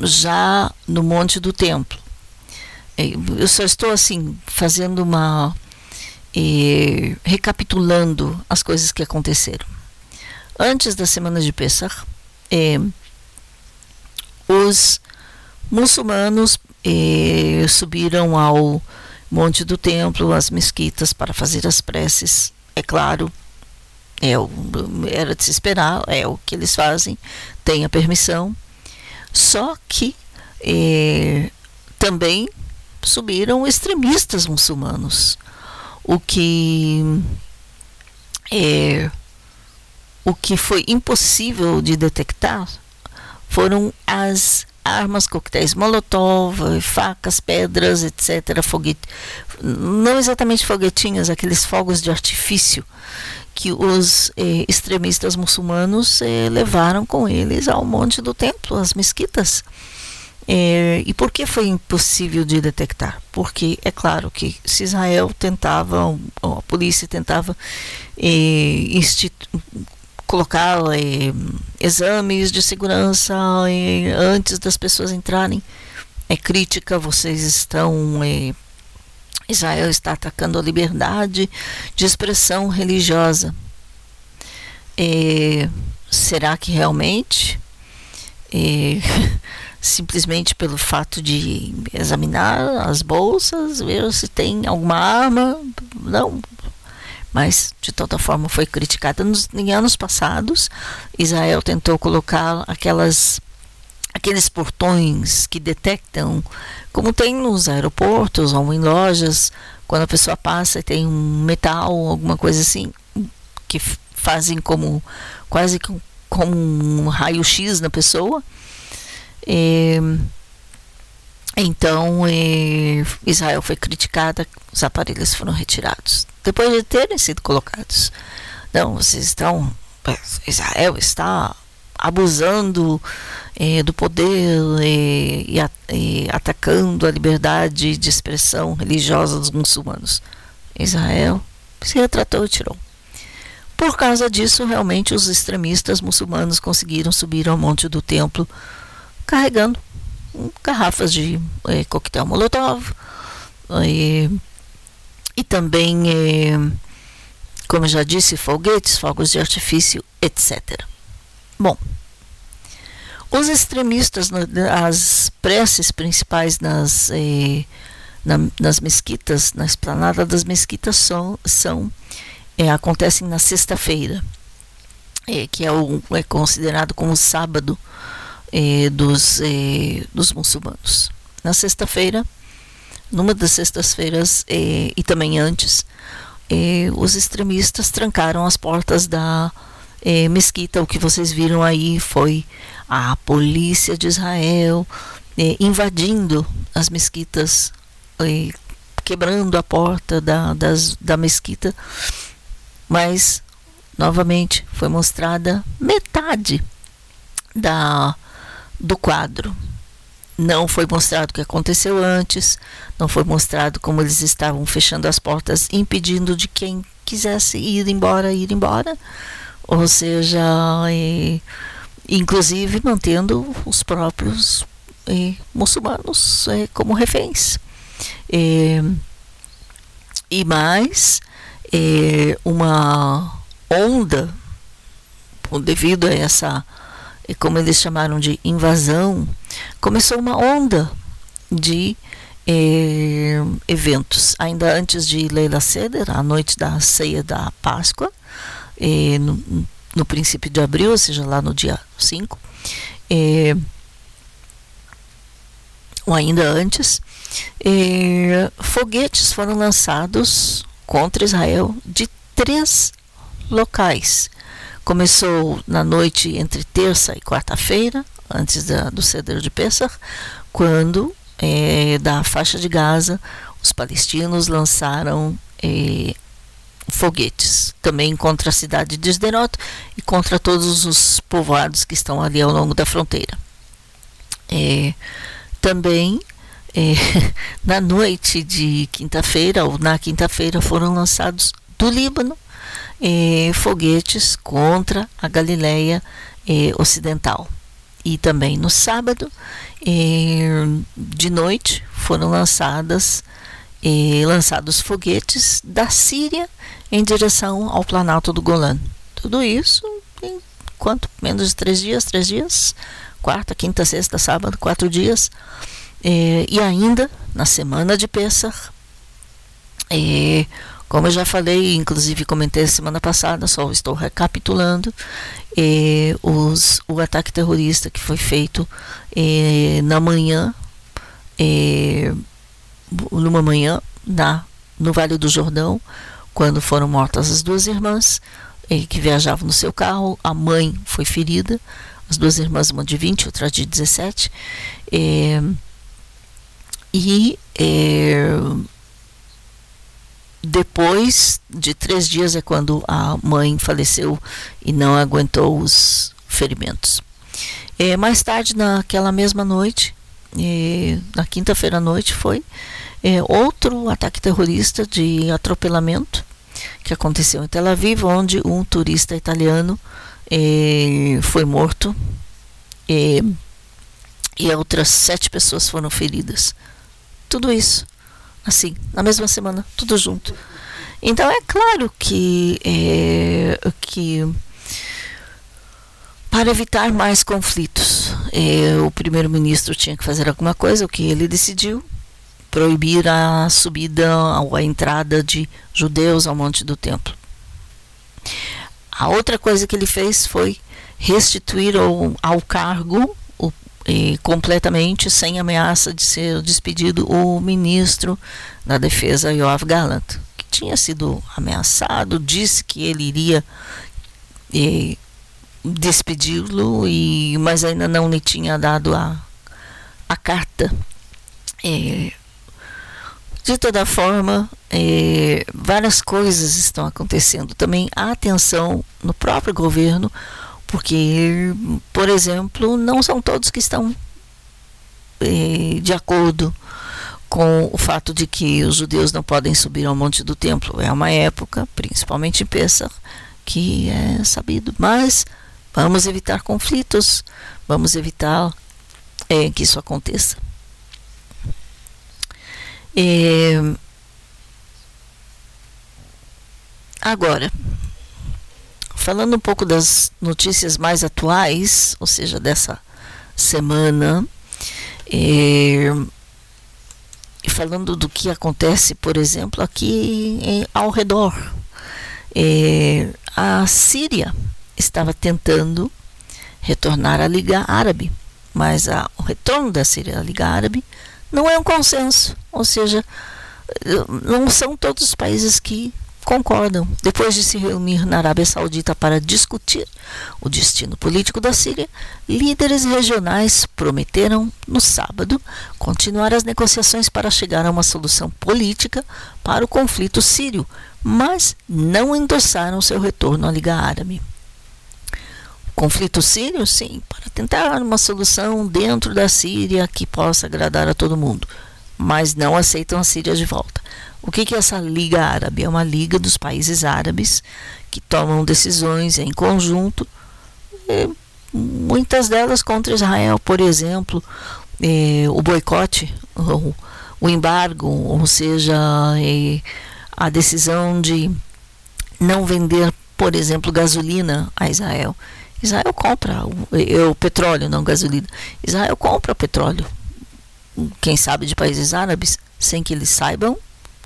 já no Monte do Templo. Eu só estou assim fazendo uma recapitulando as coisas que aconteceram. Antes da semana de Pesach, os muçulmanos subiram ao Monte do Templo, às mesquitas, para fazer as preces, é claro, é era de se esperar, é o que eles fazem, tem a permissão. Só que é, também subiram extremistas muçulmanos, o que o que foi impossível de detectar foram as armas, coquetéis molotov, facas, pedras, etc. Foguete, não exatamente foguetinhos, aqueles fogos de artifício que os eh, extremistas muçulmanos eh, levaram com eles ao Monte do Templo, às mesquitas. Eh, e por que foi impossível de detectar? Porque é claro que se Israel tentava, a polícia tentava colocar exames de segurança antes das pessoas entrarem, é crítica, vocês estão Israel está atacando a liberdade de expressão religiosa. É, será que realmente, é, simplesmente pelo fato de examinar as bolsas, ver se tem alguma arma? Não. Mas, de toda forma, foi criticada. Nos, em anos passados, Israel tentou colocar aquelas aqueles portões que detectam, como tem nos aeroportos ou em lojas, quando a pessoa passa e tem um metal, alguma coisa assim, que fazem como quase como um raio-x na pessoa. É, então, Israel foi criticada, os aparelhos foram retirados. Depois de terem sido colocados. Não, vocês estão. Israel está abusando é, do poder é, e, e, atacando a liberdade de expressão religiosa dos muçulmanos. Israel se retratou e tirou. Por causa disso, realmente, os extremistas muçulmanos conseguiram subir ao monte do templo carregando garrafas de é, coquetel molotov e, e também, como eu já disse, foguetes, fogos de artifício, etc. Bom, os extremistas, as preces principais nas, na, nas mesquitas, na esplanada das mesquitas, são, são é, acontecem na sexta-feira, é, que é, o, é considerado como sábado é, dos, dos muçulmanos. Na sexta-feira, numa das sextas-feiras e também antes, os extremistas trancaram as portas da mesquita, o que vocês viram aí foi a polícia de Israel invadindo as mesquitas, quebrando a porta da, das, da mesquita, mas novamente foi mostrada metade da, do quadro. Não foi mostrado o que aconteceu antes, não foi mostrado como eles estavam fechando as portas, impedindo de quem quisesse ir embora, ir embora. Ou seja, e, inclusive mantendo os próprios e, muçulmanos e, como reféns. E, e mais uma onda, devido a essa, como eles chamaram de invasão, começou uma onda de eh, eventos. Ainda antes de Leila Seder, a noite da ceia da Páscoa, eh, no, no, princípio de abril, ou seja, lá no dia 5, eh, ou ainda antes, foguetes foram lançados contra Israel de três locais. Começou na noite entre terça e quarta-feira, antes da, do ceder de Pesach, quando é, da faixa de Gaza os palestinos lançaram é, foguetes, também contra a cidade de Sderot e contra todos os povoados que estão ali ao longo da fronteira. É, também é, na noite de quinta-feira ou na quinta-feira foram lançados do Líbano é, foguetes contra a Galileia é, Ocidental. E também no sábado, de noite, foram lançadas lançados foguetes da Síria em direção ao Planalto do Golã. Tudo isso em quanto? Menos de três dias, três dias, quarta, quinta, sexta, sábado, quatro dias. E ainda na semana de Pessah, é, como eu já falei, inclusive comentei semana passada, só estou recapitulando, os, o ataque terrorista que foi feito na manhã, numa manhã, na, no Vale do Jordão, quando foram mortas as duas irmãs que viajavam no seu carro, a mãe foi ferida, as duas irmãs, uma de 20 outra de 17. É, e depois de três dias é quando a mãe faleceu e não aguentou os ferimentos. É, mais tarde, naquela mesma noite, é, na quinta-feira à noite, foi é, outro ataque terrorista de atropelamento que aconteceu em Tel Aviv, onde um turista italiano é, foi morto é, e outras sete pessoas foram feridas. Tudo isso, assim, na mesma semana, tudo junto. Então é claro que, é, que para evitar mais conflitos, é, o primeiro-ministro tinha que fazer alguma coisa, o que ele decidiu, proibir a subida ou a entrada de judeus ao Monte do Templo. A outra coisa que ele fez foi restituir ao, ao cargo e completamente sem ameaça de ser despedido o ministro da Defesa Yoav Gallant, que tinha sido ameaçado, disse que ele iria despedi-lo, e mas ainda não lhe tinha dado a, a carta. de toda forma, várias coisas estão acontecendo. Também há atenção no próprio governo porque, por exemplo, não são todos que estão eh, de acordo com o fato de que os judeus não podem subir ao Monte do Templo. É uma época, principalmente em Pessah, que é sabido. Mas vamos evitar conflitos, vamos evitar é, que isso aconteça. É, agora, falando um pouco das notícias mais atuais, ou seja, dessa semana, é, e falando do que acontece, por exemplo, aqui em, ao redor. É, a Síria estava tentando retornar à Liga Árabe, mas a, o retorno da Síria à Liga Árabe não é um consenso, ou seja, não são todos os países que concordam. Depois de se reunir na Arábia Saudita para discutir o destino político da Síria, líderes regionais prometeram, no sábado, continuar as negociações para chegar a uma solução política para o conflito sírio, mas não endossaram seu retorno à Liga Árabe. conflito sírio, sim, para tentar uma solução dentro da Síria que possa agradar a todo mundo, mas não aceitam a Síria de volta. O que é essa Liga Árabe? É uma liga dos países árabes que tomam decisões em conjunto, muitas delas contra Israel, por exemplo, eh, o boicote, o, embargo, ou seja, eh, a decisão de não vender, por exemplo, gasolina a Israel. Israel compra o, o petróleo, não gasolina. Israel compra petróleo, quem sabe de países árabes, sem que eles saibam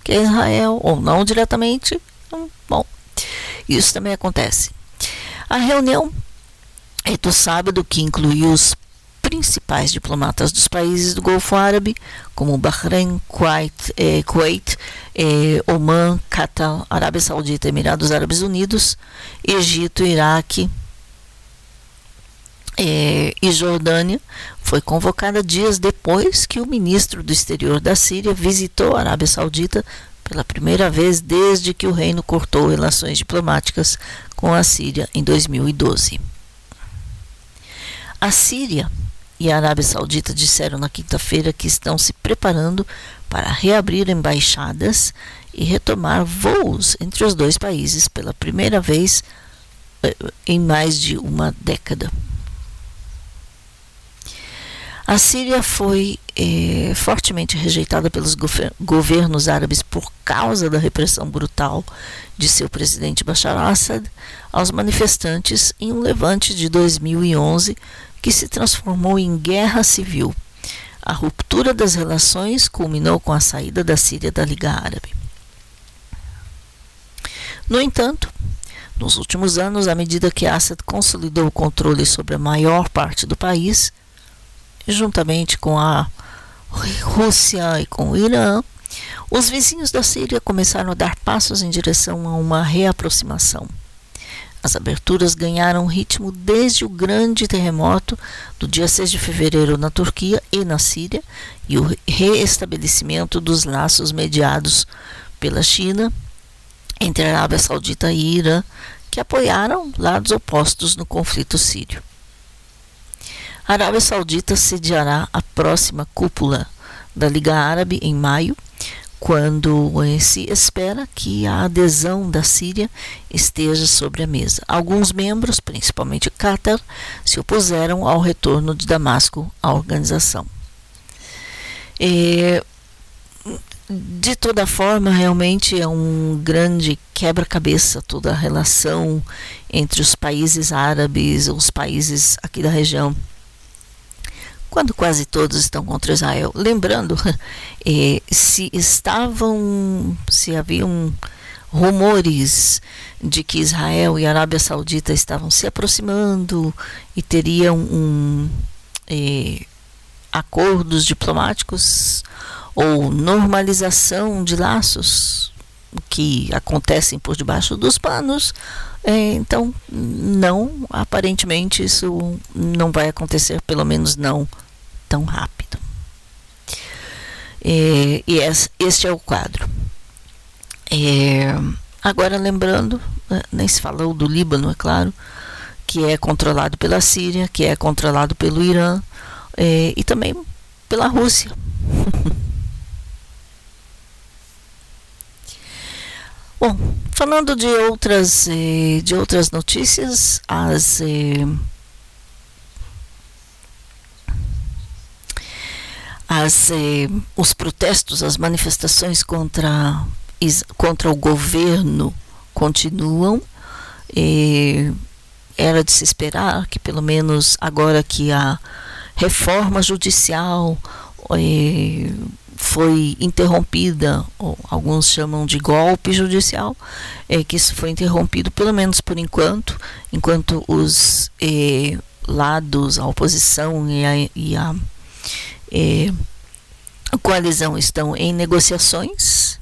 que é Israel, ou não diretamente. Hum, bom, isso também acontece. A reunião é do sábado, que incluiu os principais diplomatas dos países do Golfo Árabe, como Bahrein, Kuwait, eh, Kuwait eh, Oman, Qatar, Arábia Saudita, Emirados Árabes Unidos, Egito, Iraque, é, e Jordânia foi convocada dias depois que o ministro do exterior da Síria visitou a Arábia Saudita pela primeira vez desde que o reino cortou relações diplomáticas com a Síria em 2012. A Síria e a Arábia Saudita disseram na quinta-feira que estão se preparando para reabrir embaixadas e retomar voos entre os dois países pela primeira vez eh, em mais de uma década. A Síria foi eh, fortemente rejeitada pelos governos árabes por causa da repressão brutal de seu presidente Bashar Assad aos manifestantes em um levante de 2011 que se transformou em guerra civil. A ruptura das relações culminou com a saída da Síria da Liga Árabe. No entanto, nos últimos anos, à medida que Assad consolidou o controle sobre a maior parte do país, juntamente com a Rússia e com o Irã, os vizinhos da Síria começaram a dar passos em direção a uma reaproximação. As aberturas ganharam ritmo desde o grande terremoto do dia 6 de fevereiro na Turquia e na Síria e o reestabelecimento dos laços mediados pela China entre a Arábia Saudita e Irã, que apoiaram lados opostos no conflito sírio. A Arábia Saudita sediará a próxima cúpula da Liga Árabe em maio, quando se espera que a adesão da Síria esteja sobre a mesa. Alguns membros, principalmente Qatar, se opuseram ao retorno de Damasco à organização. E, de toda forma, realmente é um grande quebra-cabeça toda a relação entre os países árabes, os países aqui da região quando quase todos estão contra Israel. Lembrando, eh, se estavam, se haviam rumores de que Israel e Arábia Saudita estavam se aproximando e teriam um, eh, acordos diplomáticos ou normalização de laços que acontecem por debaixo dos panos, é, então, não, aparentemente isso não vai acontecer, pelo menos não tão rápido. É, e este é o quadro. É, agora, lembrando, né, nem se falou do Líbano, é claro, que é controlado pela Síria, que é controlado pelo Irã é, e também pela Rússia. Bom, falando de outras, eh, de outras notícias, as, eh, as, eh, os protestos, as manifestações contra, contra o governo continuam. era de se esperar que, pelo menos agora que a reforma judicial foi interrompida, ou alguns chamam de golpe judicial, é que isso foi interrompido, pelo menos por enquanto, enquanto os eh, lados, a oposição e a, e a eh, coalizão estão em negociações.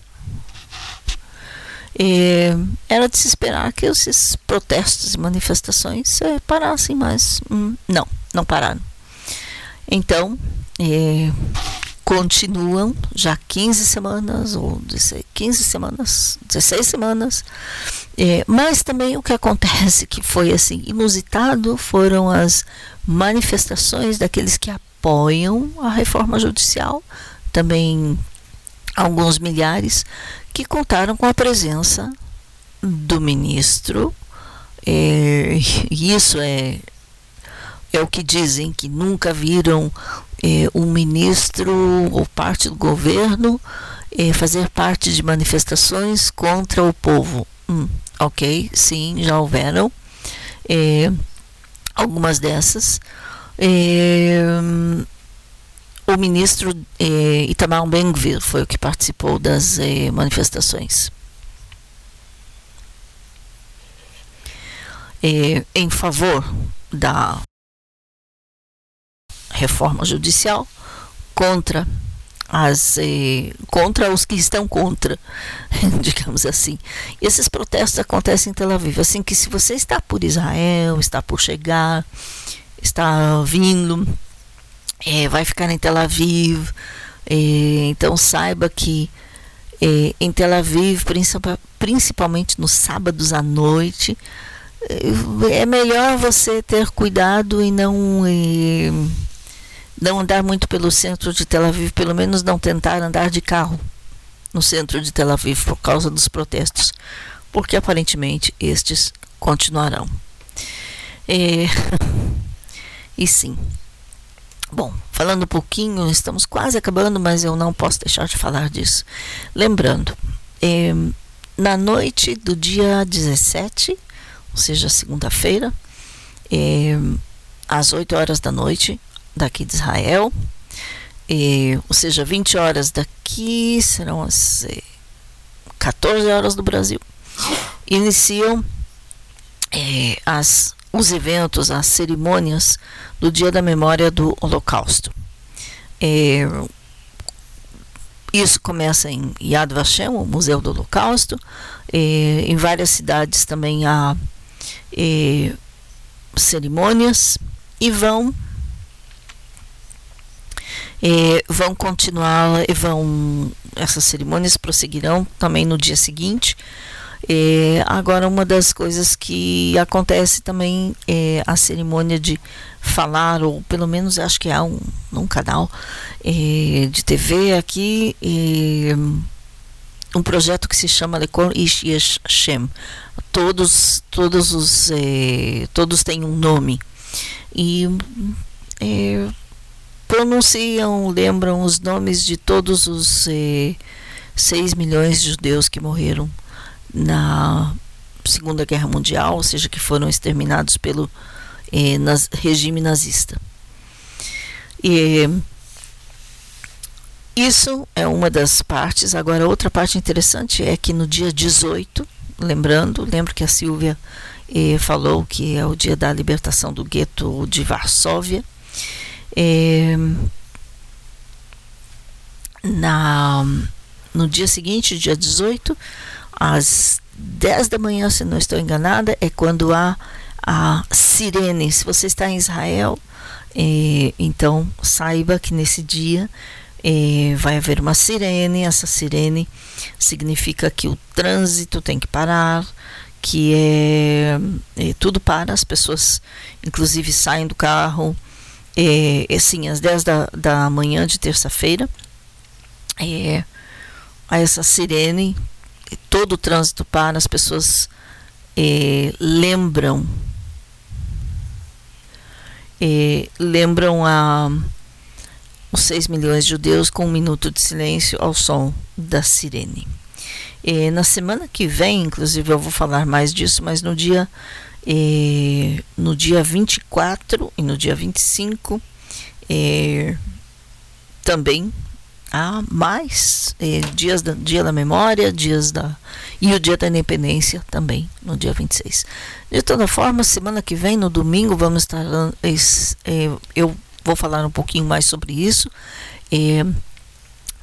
É, era de se esperar que esses protestos e manifestações é, parassem, mas hum, não, não pararam. Então, é, continuam já 15 semanas ou 16, 15 semanas, 16 semanas. É, mas também o que acontece que foi assim inusitado foram as manifestações daqueles que apoiam a reforma judicial, também alguns milhares que contaram com a presença do ministro. É, isso é é o que dizem que nunca viram um ministro ou parte do governo eh, fazer parte de manifestações contra o povo. Hum, ok, sim, já houveram eh, algumas dessas. o ministro Itamar Ben-Gvir foi o que participou das manifestações. em favor da reforma judicial contra as eh, contra os que estão contra, digamos assim. E esses protestos acontecem em Tel Aviv, assim que se você está por Israel, está por chegar, está vindo, eh, vai ficar em Tel Aviv, eh, então saiba que eh, em Tel Aviv, principalmente nos sábados à noite, é melhor você ter cuidado e não não andar muito pelo centro de Tel Aviv, pelo menos não tentar andar de carro no centro de Tel Aviv por causa dos protestos, porque aparentemente estes continuarão. É... E sim. Bom, falando um pouquinho, estamos quase acabando, mas eu não posso deixar de falar disso. Lembrando, é, na noite do dia 17, ou seja, segunda-feira, é, às 8 horas da noite, daqui de Israel. E, ou seja, 20 horas daqui serão as eh, 14 horas do Brasil. Iniciam eh, as, os eventos, as cerimônias do Dia da Memória do Holocausto. Eh, isso começa em Yad Vashem, o Museu do Holocausto. Eh, em várias cidades também há eh, cerimônias e vão vão continuar, vão essas cerimônias prosseguirão também no dia seguinte. Agora, uma das coisas que acontece também é a cerimônia de falar, ou pelo menos acho que há um, um canal é, de TV aqui, um projeto que se chama Lekor Ish. Todos, todos, os, é, todos têm um nome. E é, pronunciam, lembram os nomes de todos os eh, 6 milhões de judeus que morreram na Segunda Guerra Mundial, ou seja, que foram exterminados pelo eh, regime nazista. E isso é uma das partes. Agora, outra parte interessante é que no dia 18, lembrando, lembro que a Silvia eh, falou que é o dia da libertação do gueto de Varsóvia. É, na, no dia seguinte, dia 18, às 10 da manhã, se não estou enganada, é quando há a sirene. Se você está em Israel, é, então saiba que nesse dia é, vai haver uma sirene. Essa sirene significa que o trânsito tem que parar, que é, é tudo para, as pessoas inclusive saem do carro, é, assim, às 10 da, da manhã de terça-feira, é, a essa sirene, todo o trânsito para, as pessoas é, lembram, é, lembram a os 6 milhões de judeus com um minuto de silêncio ao som da sirene. É, na semana que vem, inclusive, eu vou falar mais disso, mas no dia e no dia 24 e no dia 25 é, também há mais é, dias da dia da memória, dias da e o dia da independência também no dia 26. De toda forma, semana que vem no domingo vamos estar é, eu vou falar um pouquinho mais sobre isso. É,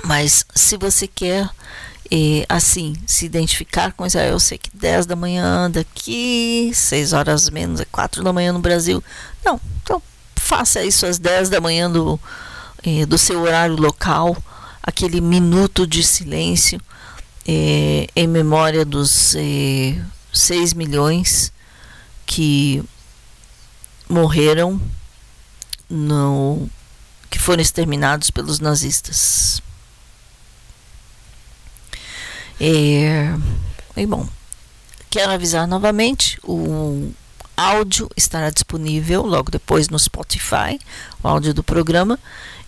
mas se você quer e, assim, se identificar com Israel. Eu sei que 10 da manhã daqui, 6 horas menos, é 4 da manhã no Brasil. Não, então faça isso às 10 da manhã do, eh, do seu horário local, aquele minuto de silêncio eh, em memória dos eh, 6 milhões que morreram no que foram exterminados pelos nazistas. É, e bom, quero avisar novamente, o áudio estará disponível logo depois no Spotify, o áudio do programa.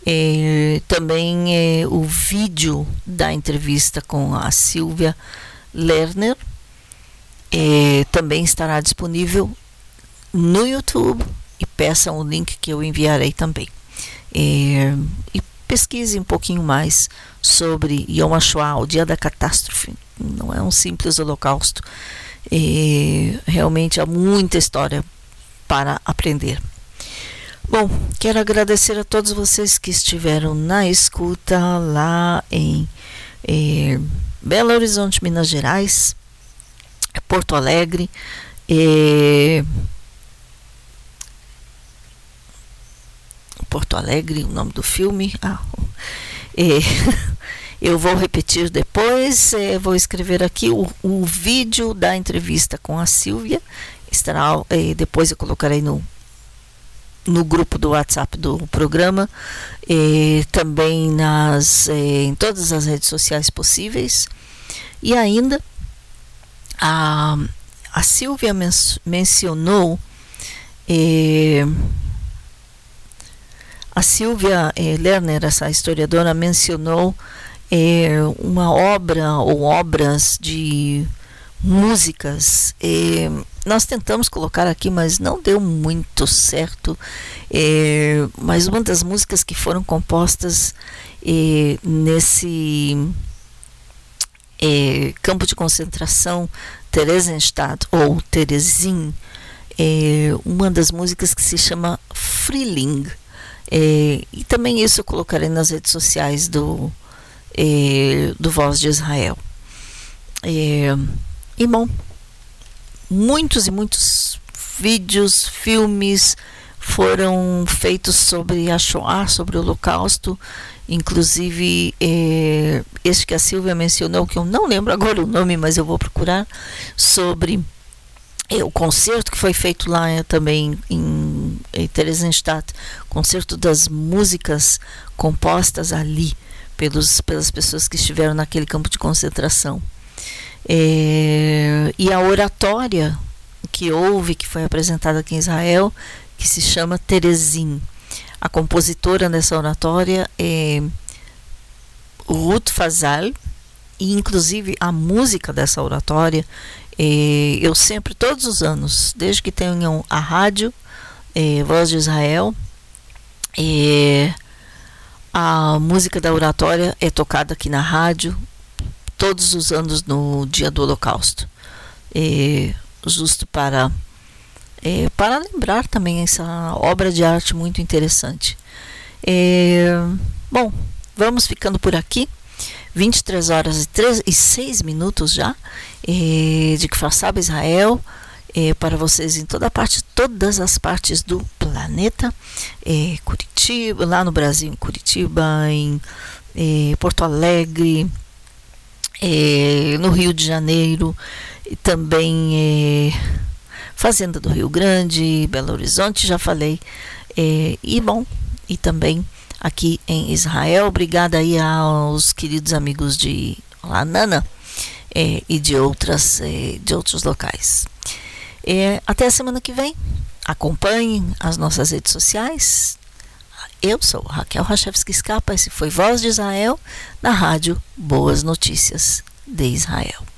É, também é, o vídeo da entrevista com a Silvia Lerner é, também estará disponível no YouTube e peçam o link que eu enviarei também. É, e pesquise um pouquinho mais sobre Yom HaShoah, o dia da catástrofe. Não é um simples holocausto. É, realmente há muita história para aprender. Bom, quero agradecer a todos vocês que estiveram na escuta lá em é, Belo Horizonte, Minas Gerais, Porto Alegre, é, Porto Alegre, o nome do filme. Ah, é, eu vou repetir depois, é, vou escrever aqui o, o, vídeo da entrevista com a Silvia. Estará, é, depois eu colocarei no, no grupo do WhatsApp do programa, também nas, em todas as redes sociais possíveis. E ainda, a, a Silvia men mencionou. A Silvia eh, Lerner, essa historiadora, mencionou eh, uma obra ou obras de músicas. Eh, nós tentamos colocar aqui, mas não deu muito certo. Eh, mas uma das músicas que foram compostas eh, nesse eh, campo de concentração Theresienstadt ou Teresin, uma das músicas que se chama Freeling é, e também isso eu colocarei nas redes sociais do, é, do Voz de Israel. É, e bom, muitos e muitos vídeos, filmes foram feitos sobre a Shoah, sobre o Holocausto, inclusive é, este que a Silvia mencionou, que eu não lembro agora o nome, mas eu vou procurar, sobre o concerto que foi feito lá é, também em, em Theresienstadt, concerto das músicas compostas ali pelos, pelas pessoas que estiveram naquele campo de concentração. É, e a oratória que houve, que foi apresentada aqui em Israel, que se chama Teresim. A compositora dessa oratória é Ruth Fazal, e inclusive a música dessa oratória é, eu sempre, todos os anos, desde que tenham a rádio Voz de Israel, a música da oratória é tocada aqui na rádio todos os anos no dia do Holocausto, justo para para lembrar também essa obra de arte muito interessante. Bom, vamos ficando por aqui. 23 horas e, 3, e 6 minutos já é, de Kfar Israel, é, para vocês em toda parte, todas as partes do planeta, é, Curitiba, lá no Brasil, em Curitiba, em Porto Alegre, no Rio de Janeiro, e também Fazenda do Rio Grande, Belo Horizonte, já falei, e bom, e também aqui em Israel. Obrigada aí aos queridos amigos de Lanana é, e de, outras, é, de outros locais. É, até a semana que vem. Acompanhem as nossas redes sociais. Eu sou Raquel Rachevski Escapa. Esse foi Voz de Israel na rádio Boas Notícias de Israel.